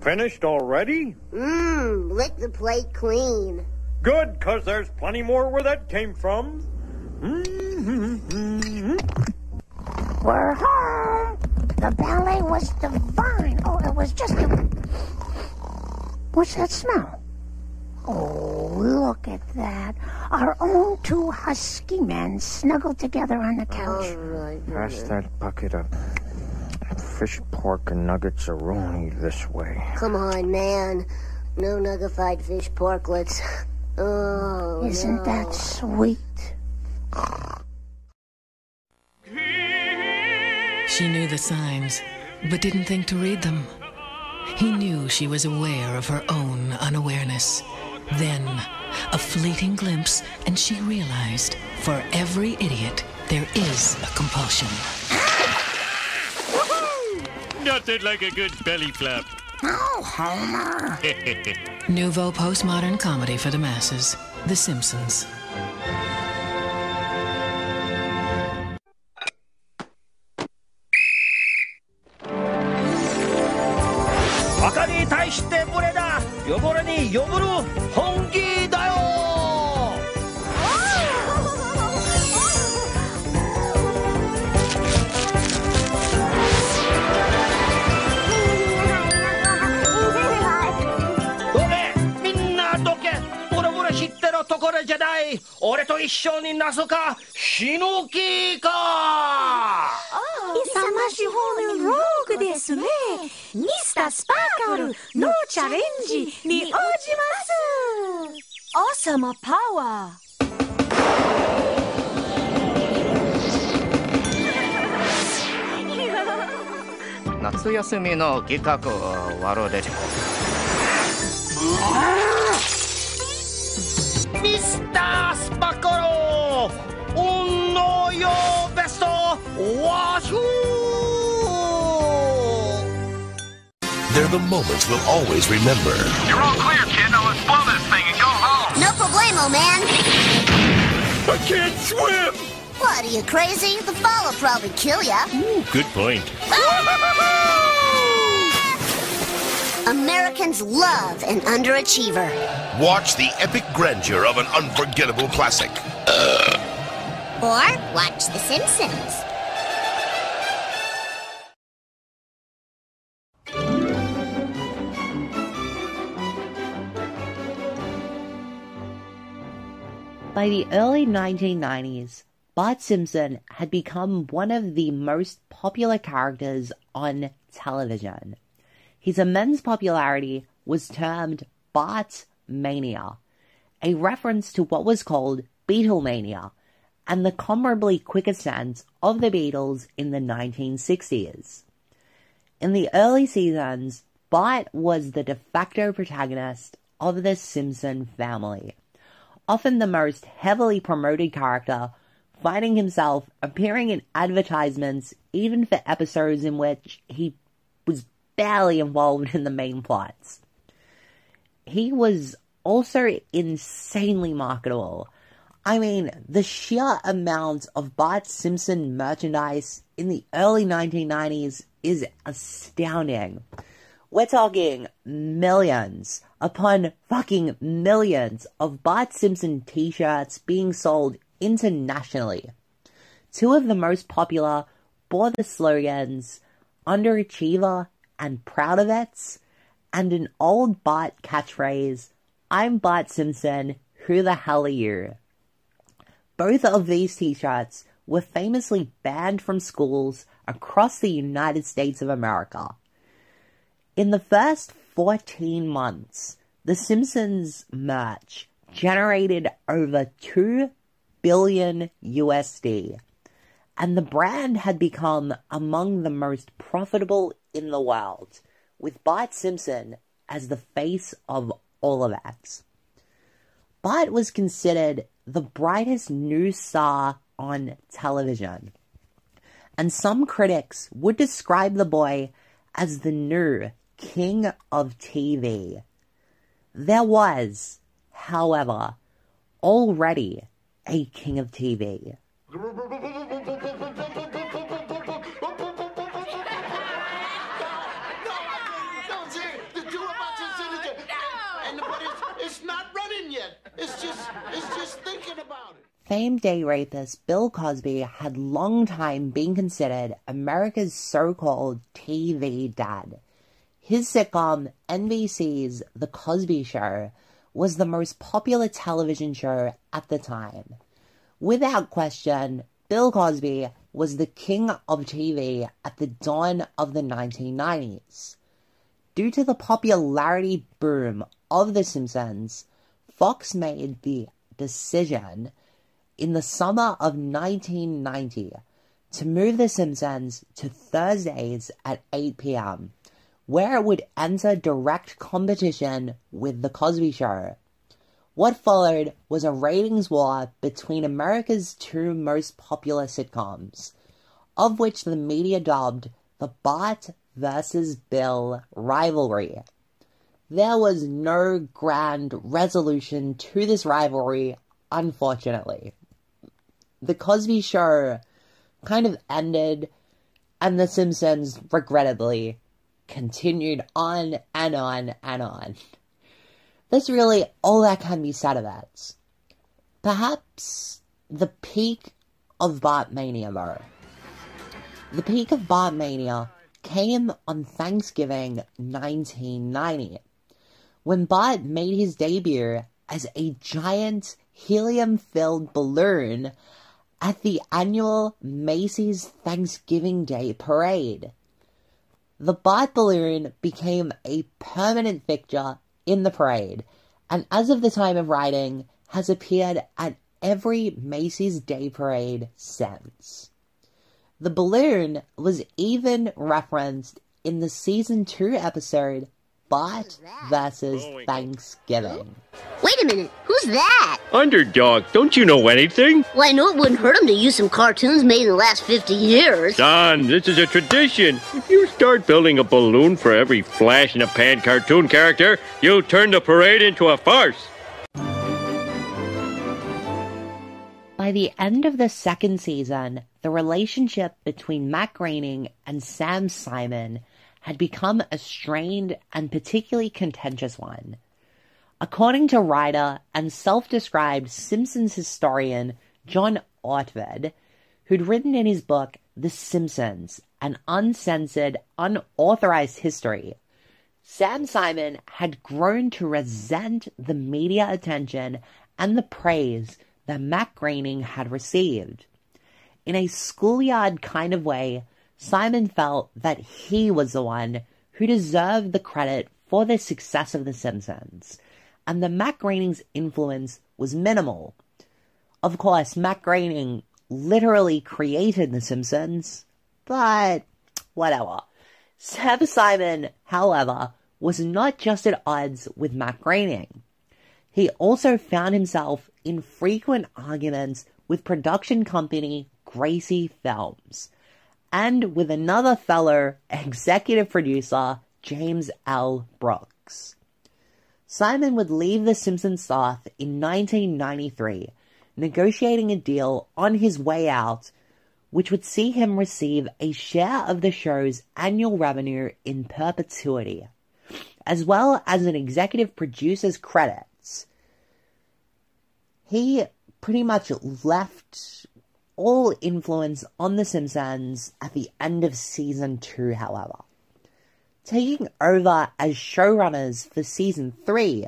Speaker 15: Finished already?
Speaker 7: Mmm, lick the plate clean.
Speaker 15: Good, cause there's plenty more where that came from. Mm-hmm.
Speaker 16: We're home. The ballet was divine. Oh, it was just a... What's that smell? Oh, look at that. Our own two husky men snuggled together on the couch.
Speaker 15: Pass that bucket of fish, pork, and nuggets aroni this way.
Speaker 7: Come on, man. No nuggified fish porklets. Oh,
Speaker 16: Isn't
Speaker 7: no.
Speaker 16: that sweet?
Speaker 17: She knew the signs, but didn't think to read them. He knew she was aware of her own unawareness. Then, a fleeting glimpse, and she realized for every idiot, there is a compulsion.
Speaker 18: Nothing like a good belly flap.
Speaker 16: Oh, Homer.
Speaker 17: Nouveau postmodern comedy for the masses The Simpsons.
Speaker 19: 汚れに汚る本気だよ！どけみんなどけ俺俺知ってるところじゃない。俺と一緒になすか死ぬ気か！
Speaker 20: 勇まし方のローですね。ミスタースパーカル、ノーチャレンジに応じます。王様パワー。
Speaker 21: 夏休みの企画
Speaker 19: ミスタースパコロ運のよベストワシュ
Speaker 22: They're the moments we'll always remember.
Speaker 13: You're all clear, kid. Now let's blow this thing and go home.
Speaker 7: No problemo, man.
Speaker 22: I can't swim!
Speaker 7: What, are you crazy? The fall will probably kill ya.
Speaker 18: Ooh, Good point.
Speaker 7: Americans love an underachiever.
Speaker 22: Watch the epic grandeur of an unforgettable classic.
Speaker 7: Or watch The Simpsons.
Speaker 1: By the early 1990s, Bart Simpson had become one of the most popular characters on television. His immense popularity was termed Bart Mania, a reference to what was called Beatlemania and the comparably quick ascent of the Beatles in the 1960s. In the early seasons, Bart was the de facto protagonist of the Simpson family, often the most heavily promoted character, finding himself appearing in advertisements even for episodes in which he was barely involved in the main plots. He was also insanely marketable. I mean, the sheer amount of Bart Simpson merchandise in the early 1990s is astounding. We're talking millions upon fucking millions of Bart Simpson t-shirts being sold internationally. Two of the most popular bore the slogans Underachiever and Proud of It, and an old Bart catchphrase, I'm Bart Simpson, who the hell are you? Both of these t-shirts were famously banned from schools across the United States of America. In the first 14 months, The Simpsons merch generated over 2 billion USD, and the brand had become among the most profitable in the world, with Bart Simpson as the face of all of it. Bart was considered the brightest new star on television, and some critics would describe the boy as the new king of TV. There was, however, already a king of TV.
Speaker 23: It's.
Speaker 1: Famed day rapist Bill Cosby had long time been considered America's so-called TV dad. His sitcom, NBC's The Cosby Show, was the most popular television show at the time. Without question, Bill Cosby was the king of TV at the dawn of the 1990s. Due to the popularity boom of The Simpsons, Fox made the decision in the summer of 1990 to move The Simpsons to Thursdays at 8 p.m., where it would enter direct competition with The Cosby Show. What followed was a ratings war between America's two most popular sitcoms, of which the media dubbed the Bart versus Bill rivalry. There was no grand resolution to this rivalry, unfortunately. The Cosby Show kind of ended, and The Simpsons, regrettably, continued on and on and on. That's really all that can be said of it. Perhaps the peak of Bartmania, though. The peak of Bartmania came on Thanksgiving 1990, when Bart made his debut as a giant helium filled balloon at the annual Macy's Thanksgiving Day Parade. The Bart balloon became a permanent fixture in the parade, and as of the time of writing, has appeared at every Macy's Day Parade since. The balloon was even referenced in the season 2 episode Bart versus Thanksgiving.
Speaker 9: Wait a minute, who's that?
Speaker 18: Underdog, don't you know anything?
Speaker 9: Well, I know it wouldn't hurt him to use some cartoons made in the last 50 years.
Speaker 18: Don, this is a tradition. If you start building a balloon for every flash in a pan cartoon character, you'll turn the parade into a farce.
Speaker 1: By the end of the second season, the relationship between Matt Groening and Sam Simon had become a strained and particularly contentious one. According to writer and self described Simpsons historian John Ortved, who'd written in his book The Simpsons An Uncensored, Unauthorized History, Sam Simon had grown to resent the media attention and the praise that Matt Groening had received. In a schoolyard kind of way, Simon felt that he was the one who deserved the credit for the success of The Simpsons, and that Matt Groening's influence was minimal. Of course, Matt Groening literally created The Simpsons, but whatever. Sam Simon, however, was not just at odds with Matt Groening. He also found himself in frequent arguments with production company Gracie Films and with another fellow executive producer, James L. Brooks. Simon would leave the Simpsons staff in 1993, negotiating a deal on his way out, which would see him receive a share of the show's annual revenue in perpetuity, as well as an executive producer's credits. He pretty much left all influence on The Simpsons at the end of season two, however. Taking over as showrunners for season three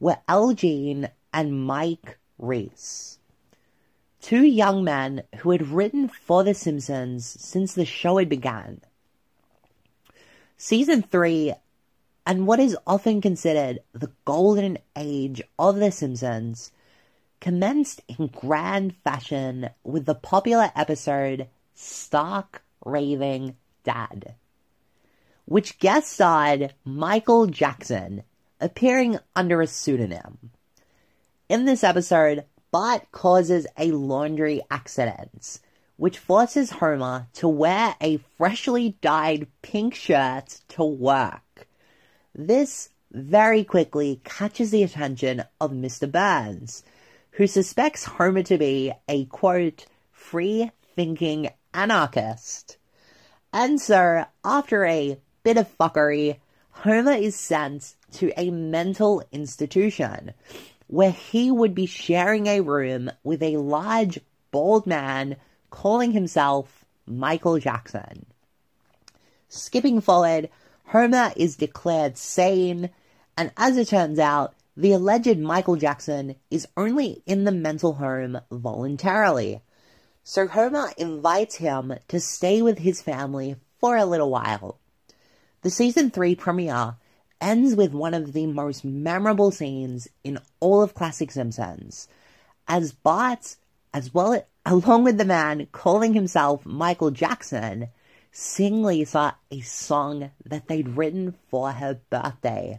Speaker 1: were Al Jean and Mike Reiss. Two young men who had written for The Simpsons since the show had begun. Season 3, and what is often considered the golden age of The Simpsons, commenced in grand fashion with the popular episode Stark Raving Dad, which guest starred Michael Jackson, appearing under a pseudonym. In this episode, Bart causes a laundry accident, which forces Homer to wear a freshly dyed pink shirt to work. This very quickly catches the attention of Mr. Burns, who suspects Homer to be a quote, free thinking anarchist. And so, after a bit of fuckery, Homer is sent to a mental institution where he would be sharing a room with a large, bald man calling himself Michael Jackson. Skipping forward, Homer is declared sane, and as it turns out, the alleged Michael Jackson is only in the mental home voluntarily. So Homer invites him to stay with his family for a little while. The season 3 premiere ends with one of the most memorable scenes in all of classic Simpsons, as Bart, as well along with the man calling himself Michael Jackson, sing Lisa a song that they'd written for her birthday.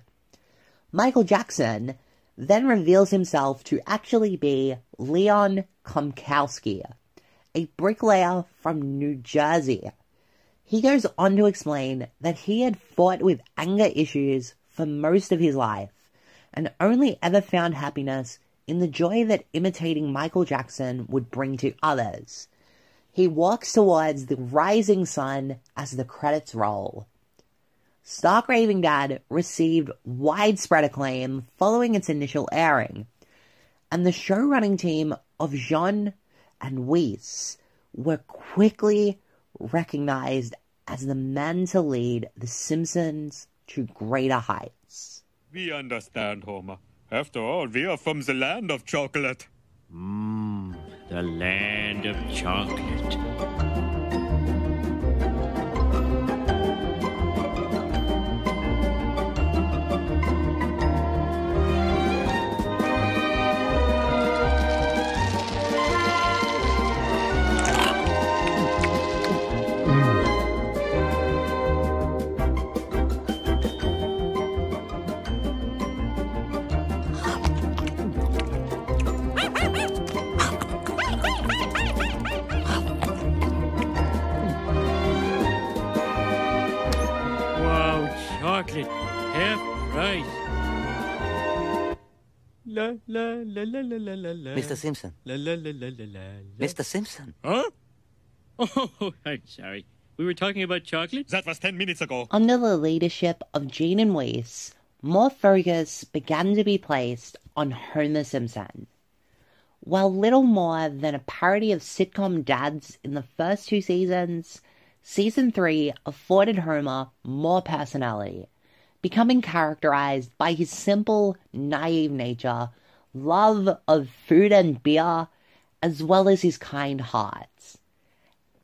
Speaker 1: Michael Jackson then reveals himself to actually be Leon Kompowsky, a bricklayer from New Jersey. He goes on to explain that he had fought with anger issues for most of his life and only ever found happiness in the joy that imitating Michael Jackson would bring to others. He walks towards the rising sun as the credits roll. Stark Raving Dad received widespread acclaim following its initial airing, and the showrunning team of Jean and Weiss were quickly recognized as the men to lead The Simpsons to greater heights.
Speaker 24: We understand, Homer. After all, we are from the land of chocolate.
Speaker 18: Mmm, the land of chocolate.
Speaker 25: La la la la la la la la.
Speaker 26: Mr. Simpson.
Speaker 25: La la la la la la. la.
Speaker 26: Mr. Simpson.
Speaker 18: Huh? Oh, I'm sorry. We were talking about chocolate?
Speaker 24: That was 10 minutes ago.
Speaker 1: Under the leadership of Jean and Weiss, more focus began to be placed on Homer Simpson. While little more than a parody of sitcom dads in the first two seasons, season three afforded Homer more personality, becoming characterized by his simple, naive nature, love of food and beer, as well as his kind heart.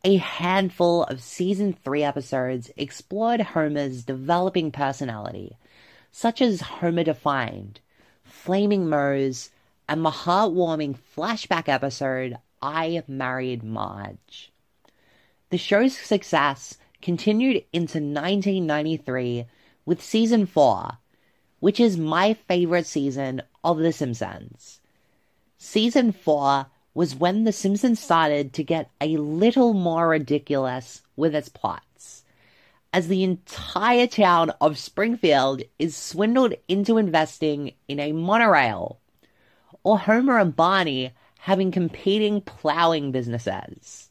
Speaker 1: A handful of season 3 episodes explored Homer's developing personality, such as Homer Defined, Flaming Moe's, and the heartwarming flashback episode I Married Marge. The show's success continued into 1993 with season 4, which is my favorite season of The Simpsons. Season 4 was when The Simpsons started to get a little more ridiculous with its plots, as the entire town of Springfield is swindled into investing in a monorail, or Homer and Barney having competing plowing businesses.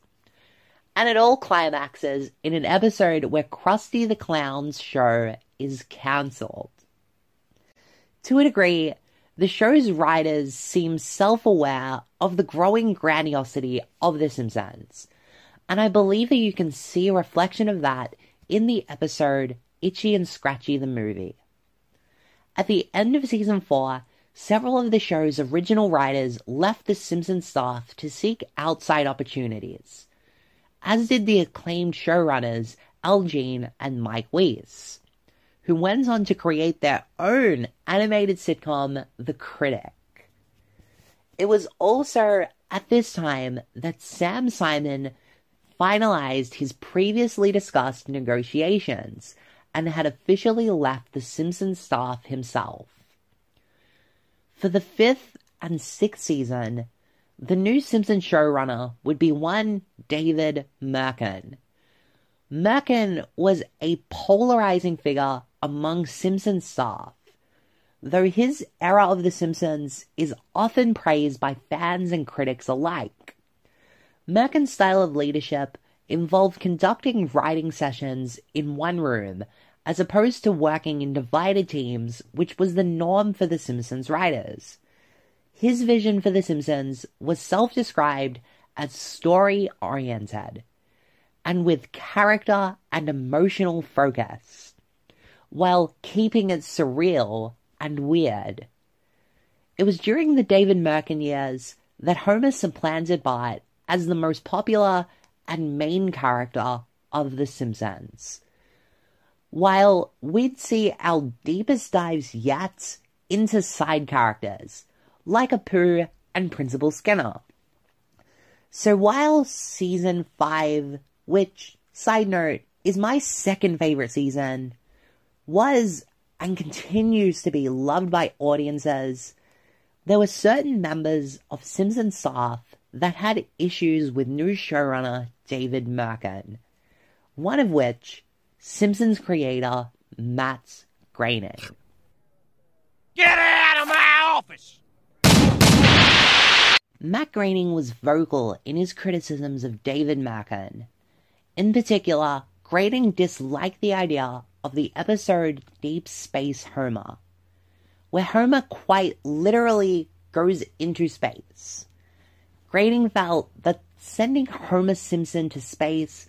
Speaker 1: And it all climaxes in an episode where Krusty the Clown's show is cancelled. To a degree, the show's writers seem self aware of the growing grandiosity of The Simpsons, and I believe that you can see a reflection of that in the episode Itchy and Scratchy the Movie. At the end of season 4, several of the show's original writers left the Simpsons staff to seek outside opportunities, as did the acclaimed showrunners Al Jean and Mike Weiss, who went on to create their own animated sitcom, The Critic. It was also at this time that Sam Simon finalized his previously discussed negotiations and had officially left the Simpsons staff himself. For the fifth and sixth season, the new Simpsons showrunner would be one David Mirkin. Mirkin was a polarizing figure among Simpsons staff, though his era of The Simpsons is often praised by fans and critics alike. Mirkin's style of leadership involved conducting writing sessions in one room as opposed to working in divided teams, which was the norm for The Simpsons writers. His vision for The Simpsons was self described as story oriented and with character and emotional focus, while keeping it surreal and weird. It was during the David Mirkin years that Homer supplanted Bart as the most popular and main character of The Simpsons. While we'd see our deepest dives yet into side characters, like Apu and Principal Skinner. So while season 5, which, side note, is my second favorite season, was and continues to be loved by audiences, there were certain members of Simpsons staff that had issues with new showrunner David Mirkin, one of which Simpsons creator Matt Groening.
Speaker 13: Get out of my office!
Speaker 1: Matt Groening was vocal in his criticisms of David Mirkin. In particular, Groening disliked the idea of the episode Deep Space Homer, where Homer quite literally goes into space. Groening felt that sending Homer Simpson to space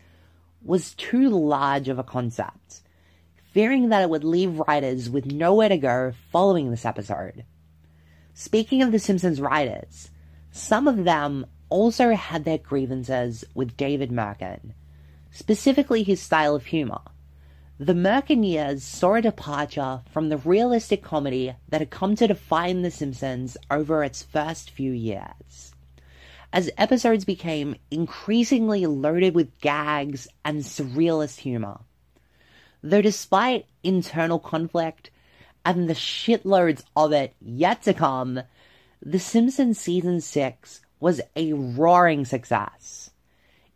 Speaker 1: was too large of a concept, fearing that it would leave writers with nowhere to go following this episode. Speaking of The Simpsons writers, some of them also had their grievances with David Mirkin, specifically his style of humor. The Mirkin saw a departure from the realistic comedy that had come to define The Simpsons over its first few years as episodes became increasingly loaded with gags and surrealist humor. Though despite internal conflict and the shitloads of it yet to come, The Simpsons season 6 was a roaring success.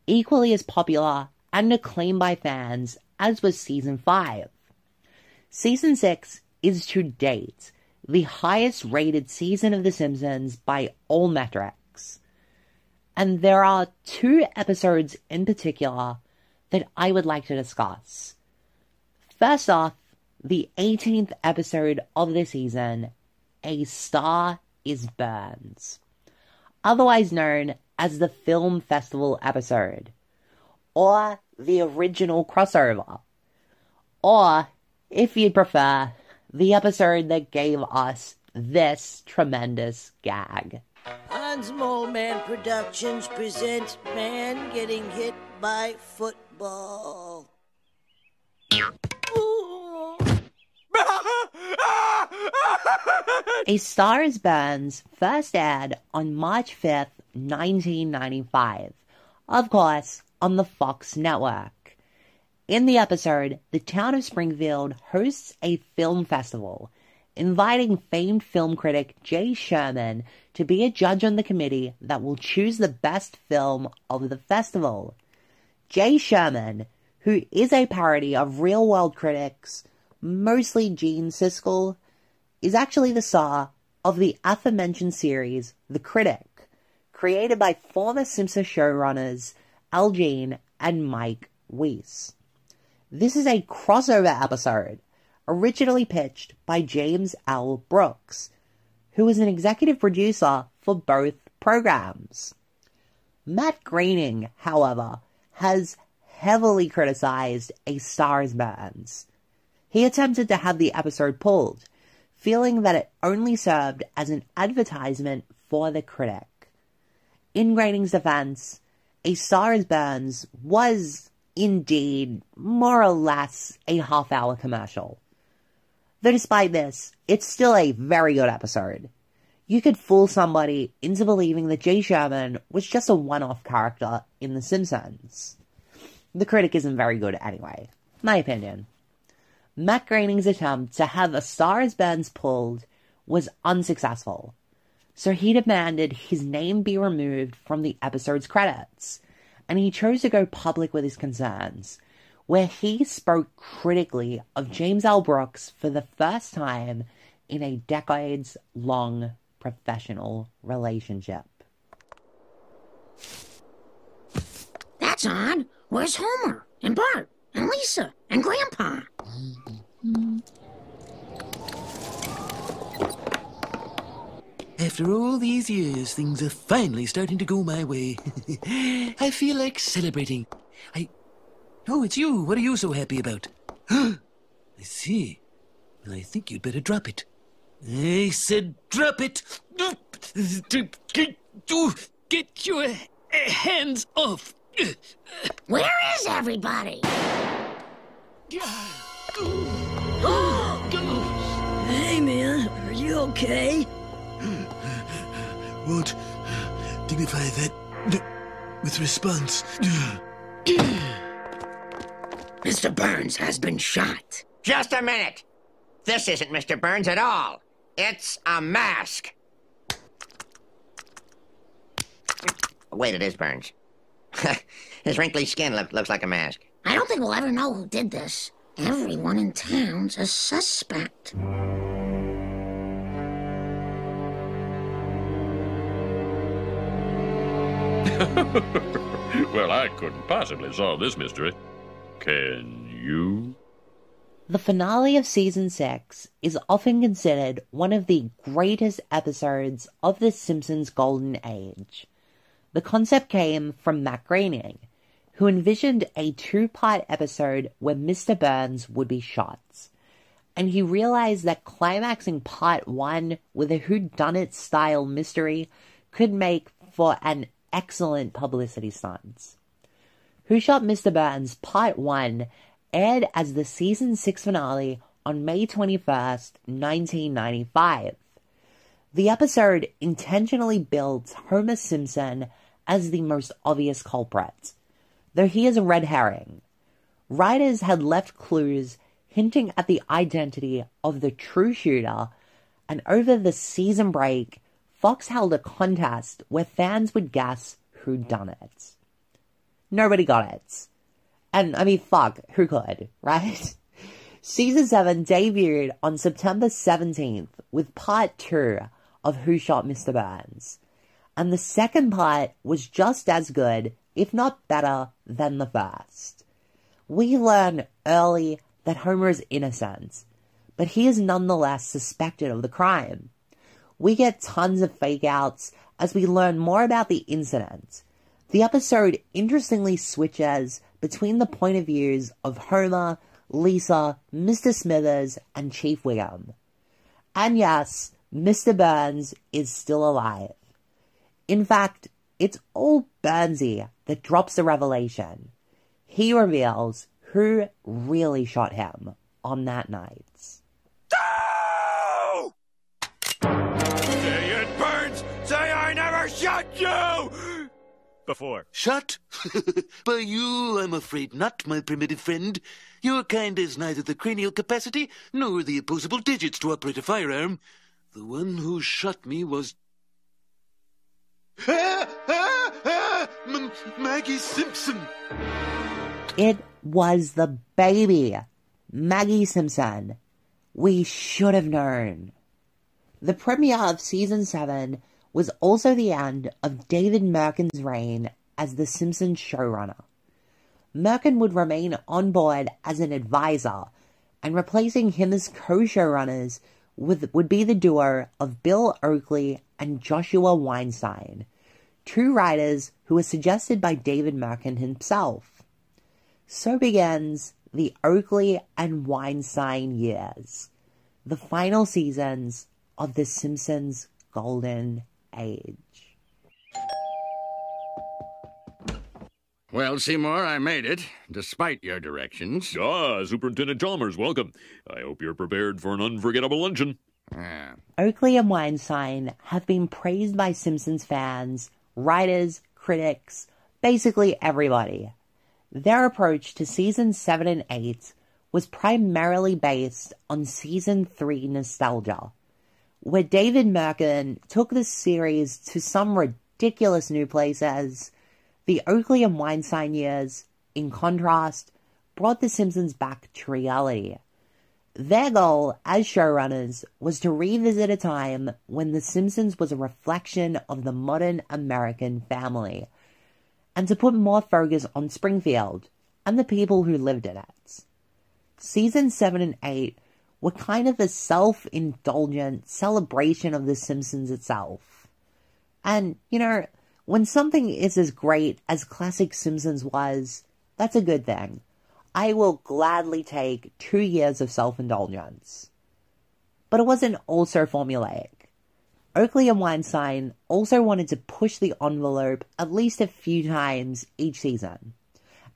Speaker 1: Equally as popular and acclaimed by fans as was season 5. Season 6 is to date the highest rated season of The Simpsons by all metrics and there are two episodes in particular that I would like to discuss. First off, the 18th episode of the season, A Star is Burns, otherwise known as the Film Festival episode, or the original crossover, or, if you'd prefer, the episode that gave us this tremendous gag.
Speaker 27: Hans Moleman Productions presents Man Getting Hit by Football.
Speaker 1: A Star is Burns first aired on March 5th, 1995, of course, on the Fox network. In the episode, the town of Springfield hosts a film festival, inviting famed film critic Jay Sherman to be a judge on the committee that will choose the best film of the festival. Jay Sherman, who is a parody of real world critics, mostly Gene Siskel, is actually the star of the aforementioned series, The Critic, created by former Simpson showrunners Al Jean and Mike Reiss. This is a crossover episode, originally pitched by James L. Brooks, who was an executive producer for both programs. Matt Groening, however, has heavily criticized A Star is Burns. He attempted to have the episode pulled, feeling that it only served as an advertisement for the critic. In Groening's defense, A Star is Burns was indeed more or less a half hour commercial. Though despite this, it's still a very good episode. You could fool somebody into believing that Jay Sherman was just a one off character in The Simpsons. The critic isn't very good anyway. My opinion. Matt Groening's attempt to have A Star is Burns pulled was unsuccessful, so he demanded his name be removed from the episode's credits, and he chose to go public with his concerns, where he spoke critically of James L. Brooks for the first time in a decades long professional relationship.
Speaker 16: That's odd. Where's Homer? And Bart? And Lisa? And Grandpa? Mm-hmm.
Speaker 28: After all these years, things are finally starting to go my way. I feel like celebrating. I. Oh, it's you. What are you so happy about? I see. Well, I think you'd better drop it. I said drop it! Get your hands off!
Speaker 16: Where is everybody?
Speaker 27: Hey, man, are you okay?
Speaker 28: Won't dignify that with response.
Speaker 16: Mr. Burns has been shot.
Speaker 13: Just a minute. This isn't Mr. Burns at all. It's a mask. Wait, it is Burns. His wrinkly skin look, looks like a mask.
Speaker 16: I don't think we'll ever know who did this. Everyone in town's a suspect.
Speaker 18: well, I couldn't possibly solve this mystery. Can you?
Speaker 1: The finale of season 6 is often considered one of the greatest episodes of The Simpsons Golden Age. The concept came from Matt Groening, who envisioned a two part episode where Mr. Burns would be shot. And he realized that climaxing part 1 with a whodunit style mystery could make for an excellent publicity stunt. Who Shot Mr. Burns Part 1 aired as the season 6 finale on May 21st, 1995. The episode intentionally builds Homer Simpson as the most obvious culprit, though he is a red herring. Writers had left clues hinting at the identity of the true shooter, and over the season break, Fox held a contest where fans would guess who'd done it. Nobody got it. And I mean, fuck, who could, right? Season 7 debuted on September 17th with part 2 of Who Shot Mr. Burns. And the second part was just as good, if not better, than the first. We learn early that Homer is innocent, but he is nonetheless suspected of the crime. We get tons of fake outs as we learn more about the incident. The episode interestingly switches between the point of views of Homer, Lisa, Mr. Smithers, and Chief Wiggum. And yes, Mr. Burns is still alive. In fact, it's old Burnsy that drops the revelation. He reveals who really shot him on that night.
Speaker 13: I never shot you!
Speaker 18: Before.
Speaker 28: Shot? By you, I'm afraid not, my primitive friend. Your kind has neither the cranial capacity nor the opposable digits to operate a firearm. The one who shot me was. Ah, ah, ah, M- Maggie Simpson!
Speaker 1: It was the baby, Maggie Simpson. We should have known. The premiere of season 7 was also the end of David Mirkin's reign as the Simpsons showrunner. Mirkin would remain on board as an advisor, and replacing him as co showrunners would, would be the duo of Bill Oakley and Joshua Weinstein, two writers who were suggested by David Mirkin himself. So begins the Oakley and Weinstein years, the final seasons of The Simpsons Golden Age.
Speaker 29: Well, Seymour, I made it, despite your directions.
Speaker 30: Ah, Superintendent Chalmers, welcome. I hope you're prepared for an unforgettable luncheon.
Speaker 29: Ah.
Speaker 1: Oakley and Weinstein have been praised by Simpsons fans, writers, critics, basically everybody. Their approach to season 7 and 8 was primarily based on season 3 nostalgia, where David Mirkin took the series to some ridiculous new places. The Oakley and Weinstein years, in contrast, brought The Simpsons back to reality. Their goal as showrunners was to revisit a time when The Simpsons was a reflection of the modern American family, and to put more focus on Springfield and the people who lived in it. Season 7 and 8 were kind of a self indulgent celebration of The Simpsons itself. And, you know, when something is as great as classic Simpsons was, that's a good thing. I will gladly take two years of self indulgence. But it wasn't also formulaic. Oakley and Weinstein also wanted to push the envelope at least a few times each season.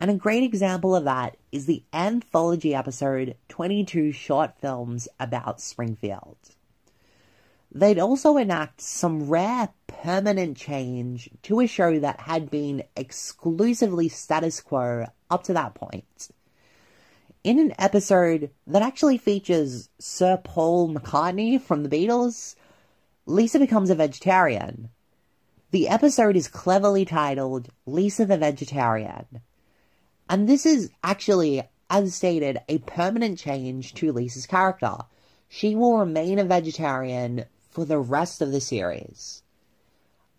Speaker 1: And a great example of that is the anthology episode 22 Short Films About Springfield. They'd also enact some rare permanent change to a show that had been exclusively status quo up to that point. In an episode that actually features Sir Paul McCartney from the Beatles, Lisa becomes a vegetarian. The episode is cleverly titled Lisa the Vegetarian. And this is actually, as stated, a permanent change to Lisa's character. She will remain a vegetarian for the rest of the series.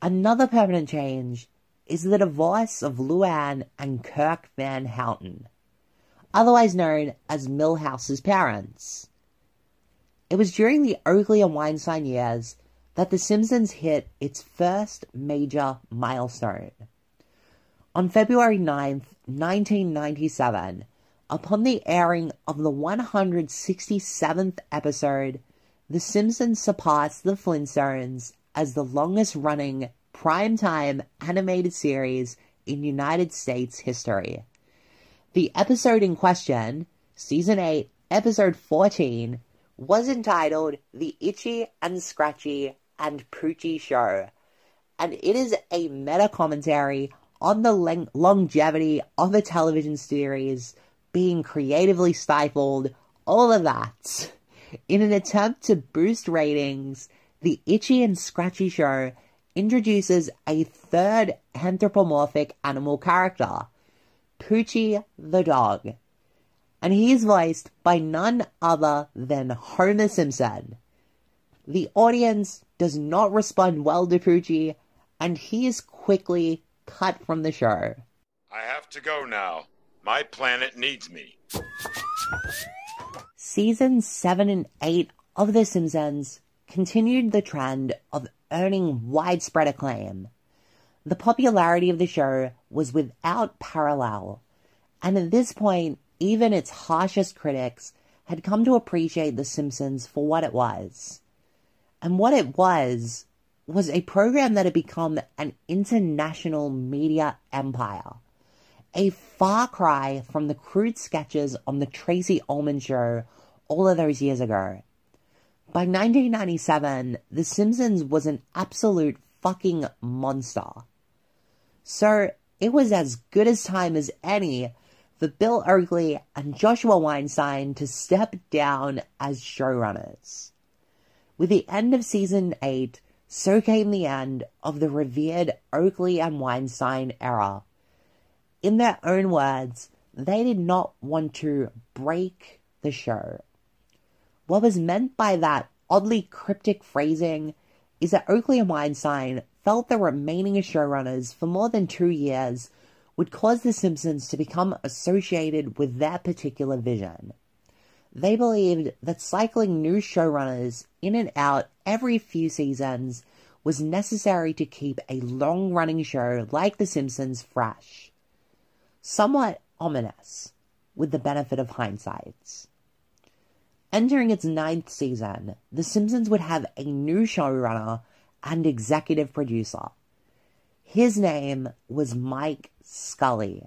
Speaker 1: Another permanent change is the divorce of Luann and Kirk Van Houten, otherwise known as Milhouse's parents. It was during the Oakley and Weinstein years that The Simpsons hit its first major milestone. On February 9th, 1997, upon the airing of the 167th episode, The Simpsons surpassed The Flintstones as the longest running primetime animated series in United States history. The episode in question, Season 8, Episode 14, was entitled The Itchy and Scratchy and Poochie Show, and it is a meta commentary on the longevity of a television series being creatively stifled, all of that. In an attempt to boost ratings, the Itchy and Scratchy Show introduces a third anthropomorphic animal character, Poochie the dog. And he is voiced by none other than Homer Simpson. The audience does not respond well to Poochie, and he is quickly cut from the show.
Speaker 26: I have to go now. My planet needs me.
Speaker 1: Seasons 7 and 8 of The Simpsons continued the trend of earning widespread acclaim. The popularity of the show was without parallel, and at this point, even its harshest critics had come to appreciate The Simpsons for what it was. And what it was was a program that had become an international media empire. A far cry from the crude sketches on the Tracey Ullman show all of those years ago. By 1997, The Simpsons was an absolute fucking monster. So, it was as good as time as any for Bill Oakley and Joshua Weinstein to step down as showrunners. With the end of season 8, so came the end of the revered Oakley and Weinstein era. In their own words, they did not want to break the show. What was meant by that oddly cryptic phrasing is that Oakley and Weinstein felt the remaining showrunners for more than two years would cause The Simpsons to become associated with their particular vision. They believed that cycling new showrunners in and out every few seasons was necessary to keep a long running show like The Simpsons fresh. Somewhat ominous, with the benefit of hindsight. Entering its ninth season, The Simpsons would have a new showrunner and executive producer. His name was Mike Scully.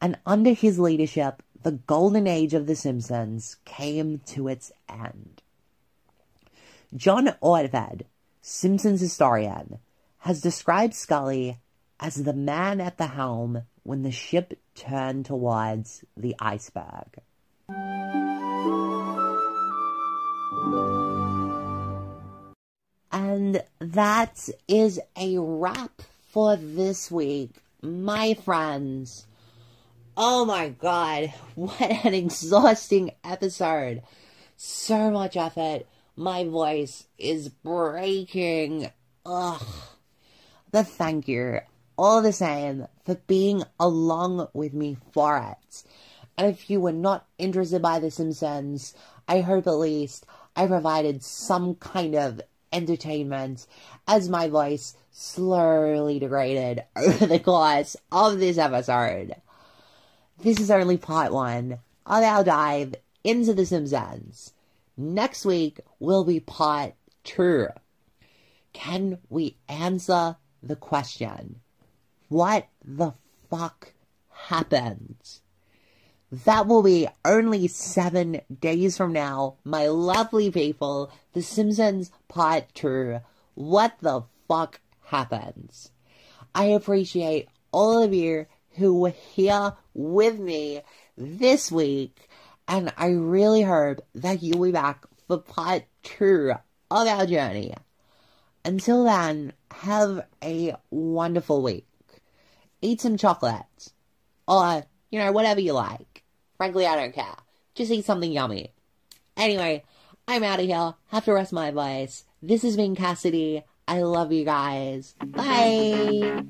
Speaker 1: And under his leadership, the golden age of The Simpsons came to its end. John Ortved, Simpsons historian, has described Scully as the man at the helm when the ship turned towards the iceberg. And that is a wrap for this week, my friends. Oh my god, what an exhausting episode! So much effort. My voice is breaking. Ugh. But thank you, all the same, for being along with me for it. And if you were not interested by The Simpsons, I hope at least I provided some kind of entertainment as my voice slowly degraded over the course of this episode. This is only part one of our dive into The Simpsons. Next week will be part two. Can we answer the question? What the fuck happened? That will be only seven days from now, my lovely people. The Simpsons Part 2. What the fuck happens? I appreciate all of you who were here with me this week, and I really hope that you'll be back for Part 2 of our journey. Until then, have a wonderful week. Eat some chocolate. Or, you know, whatever you like. Frankly, I don't care. Just eat something yummy. Anyway, I'm out of here. Have to rest my voice. This has been Cassidy. I love you guys. Bye.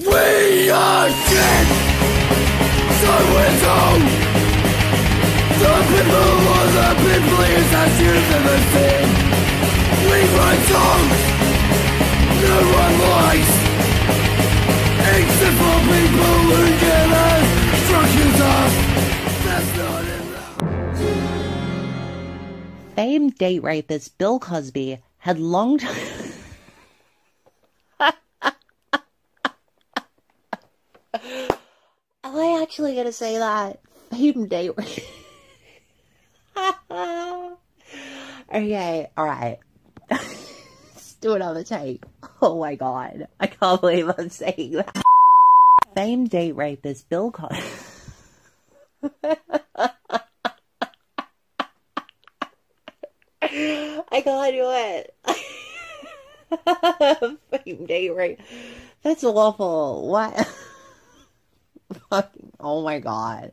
Speaker 31: We are dead! So it's all. The people are the peopliest that you've ever seen We write songs. No one likes. Except for people who get us structures up. That's not enough.
Speaker 1: Famed date rapist Bill Cosby had long time. Am I actually gonna say that? Rape. okay, alright. Let's do another take. Oh my god. I can't believe I'm saying that. Famed date rapist Bill Cosby. I can't do it. Famed date rape. That's awful. What? Fucking, oh my god.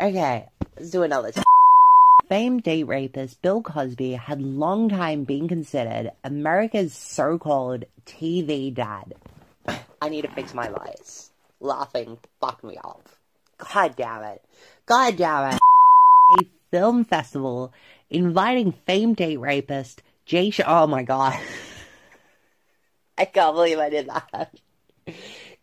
Speaker 1: Okay, let's do another time. Famed date rapist Bill Cosby had long time been considered America's so-called TV dad. I need to fix my voice. Laughing fucked me off. God damn it. God damn it. A film festival inviting famed date rapist Jay Sh- Oh my god. I can't believe I did that.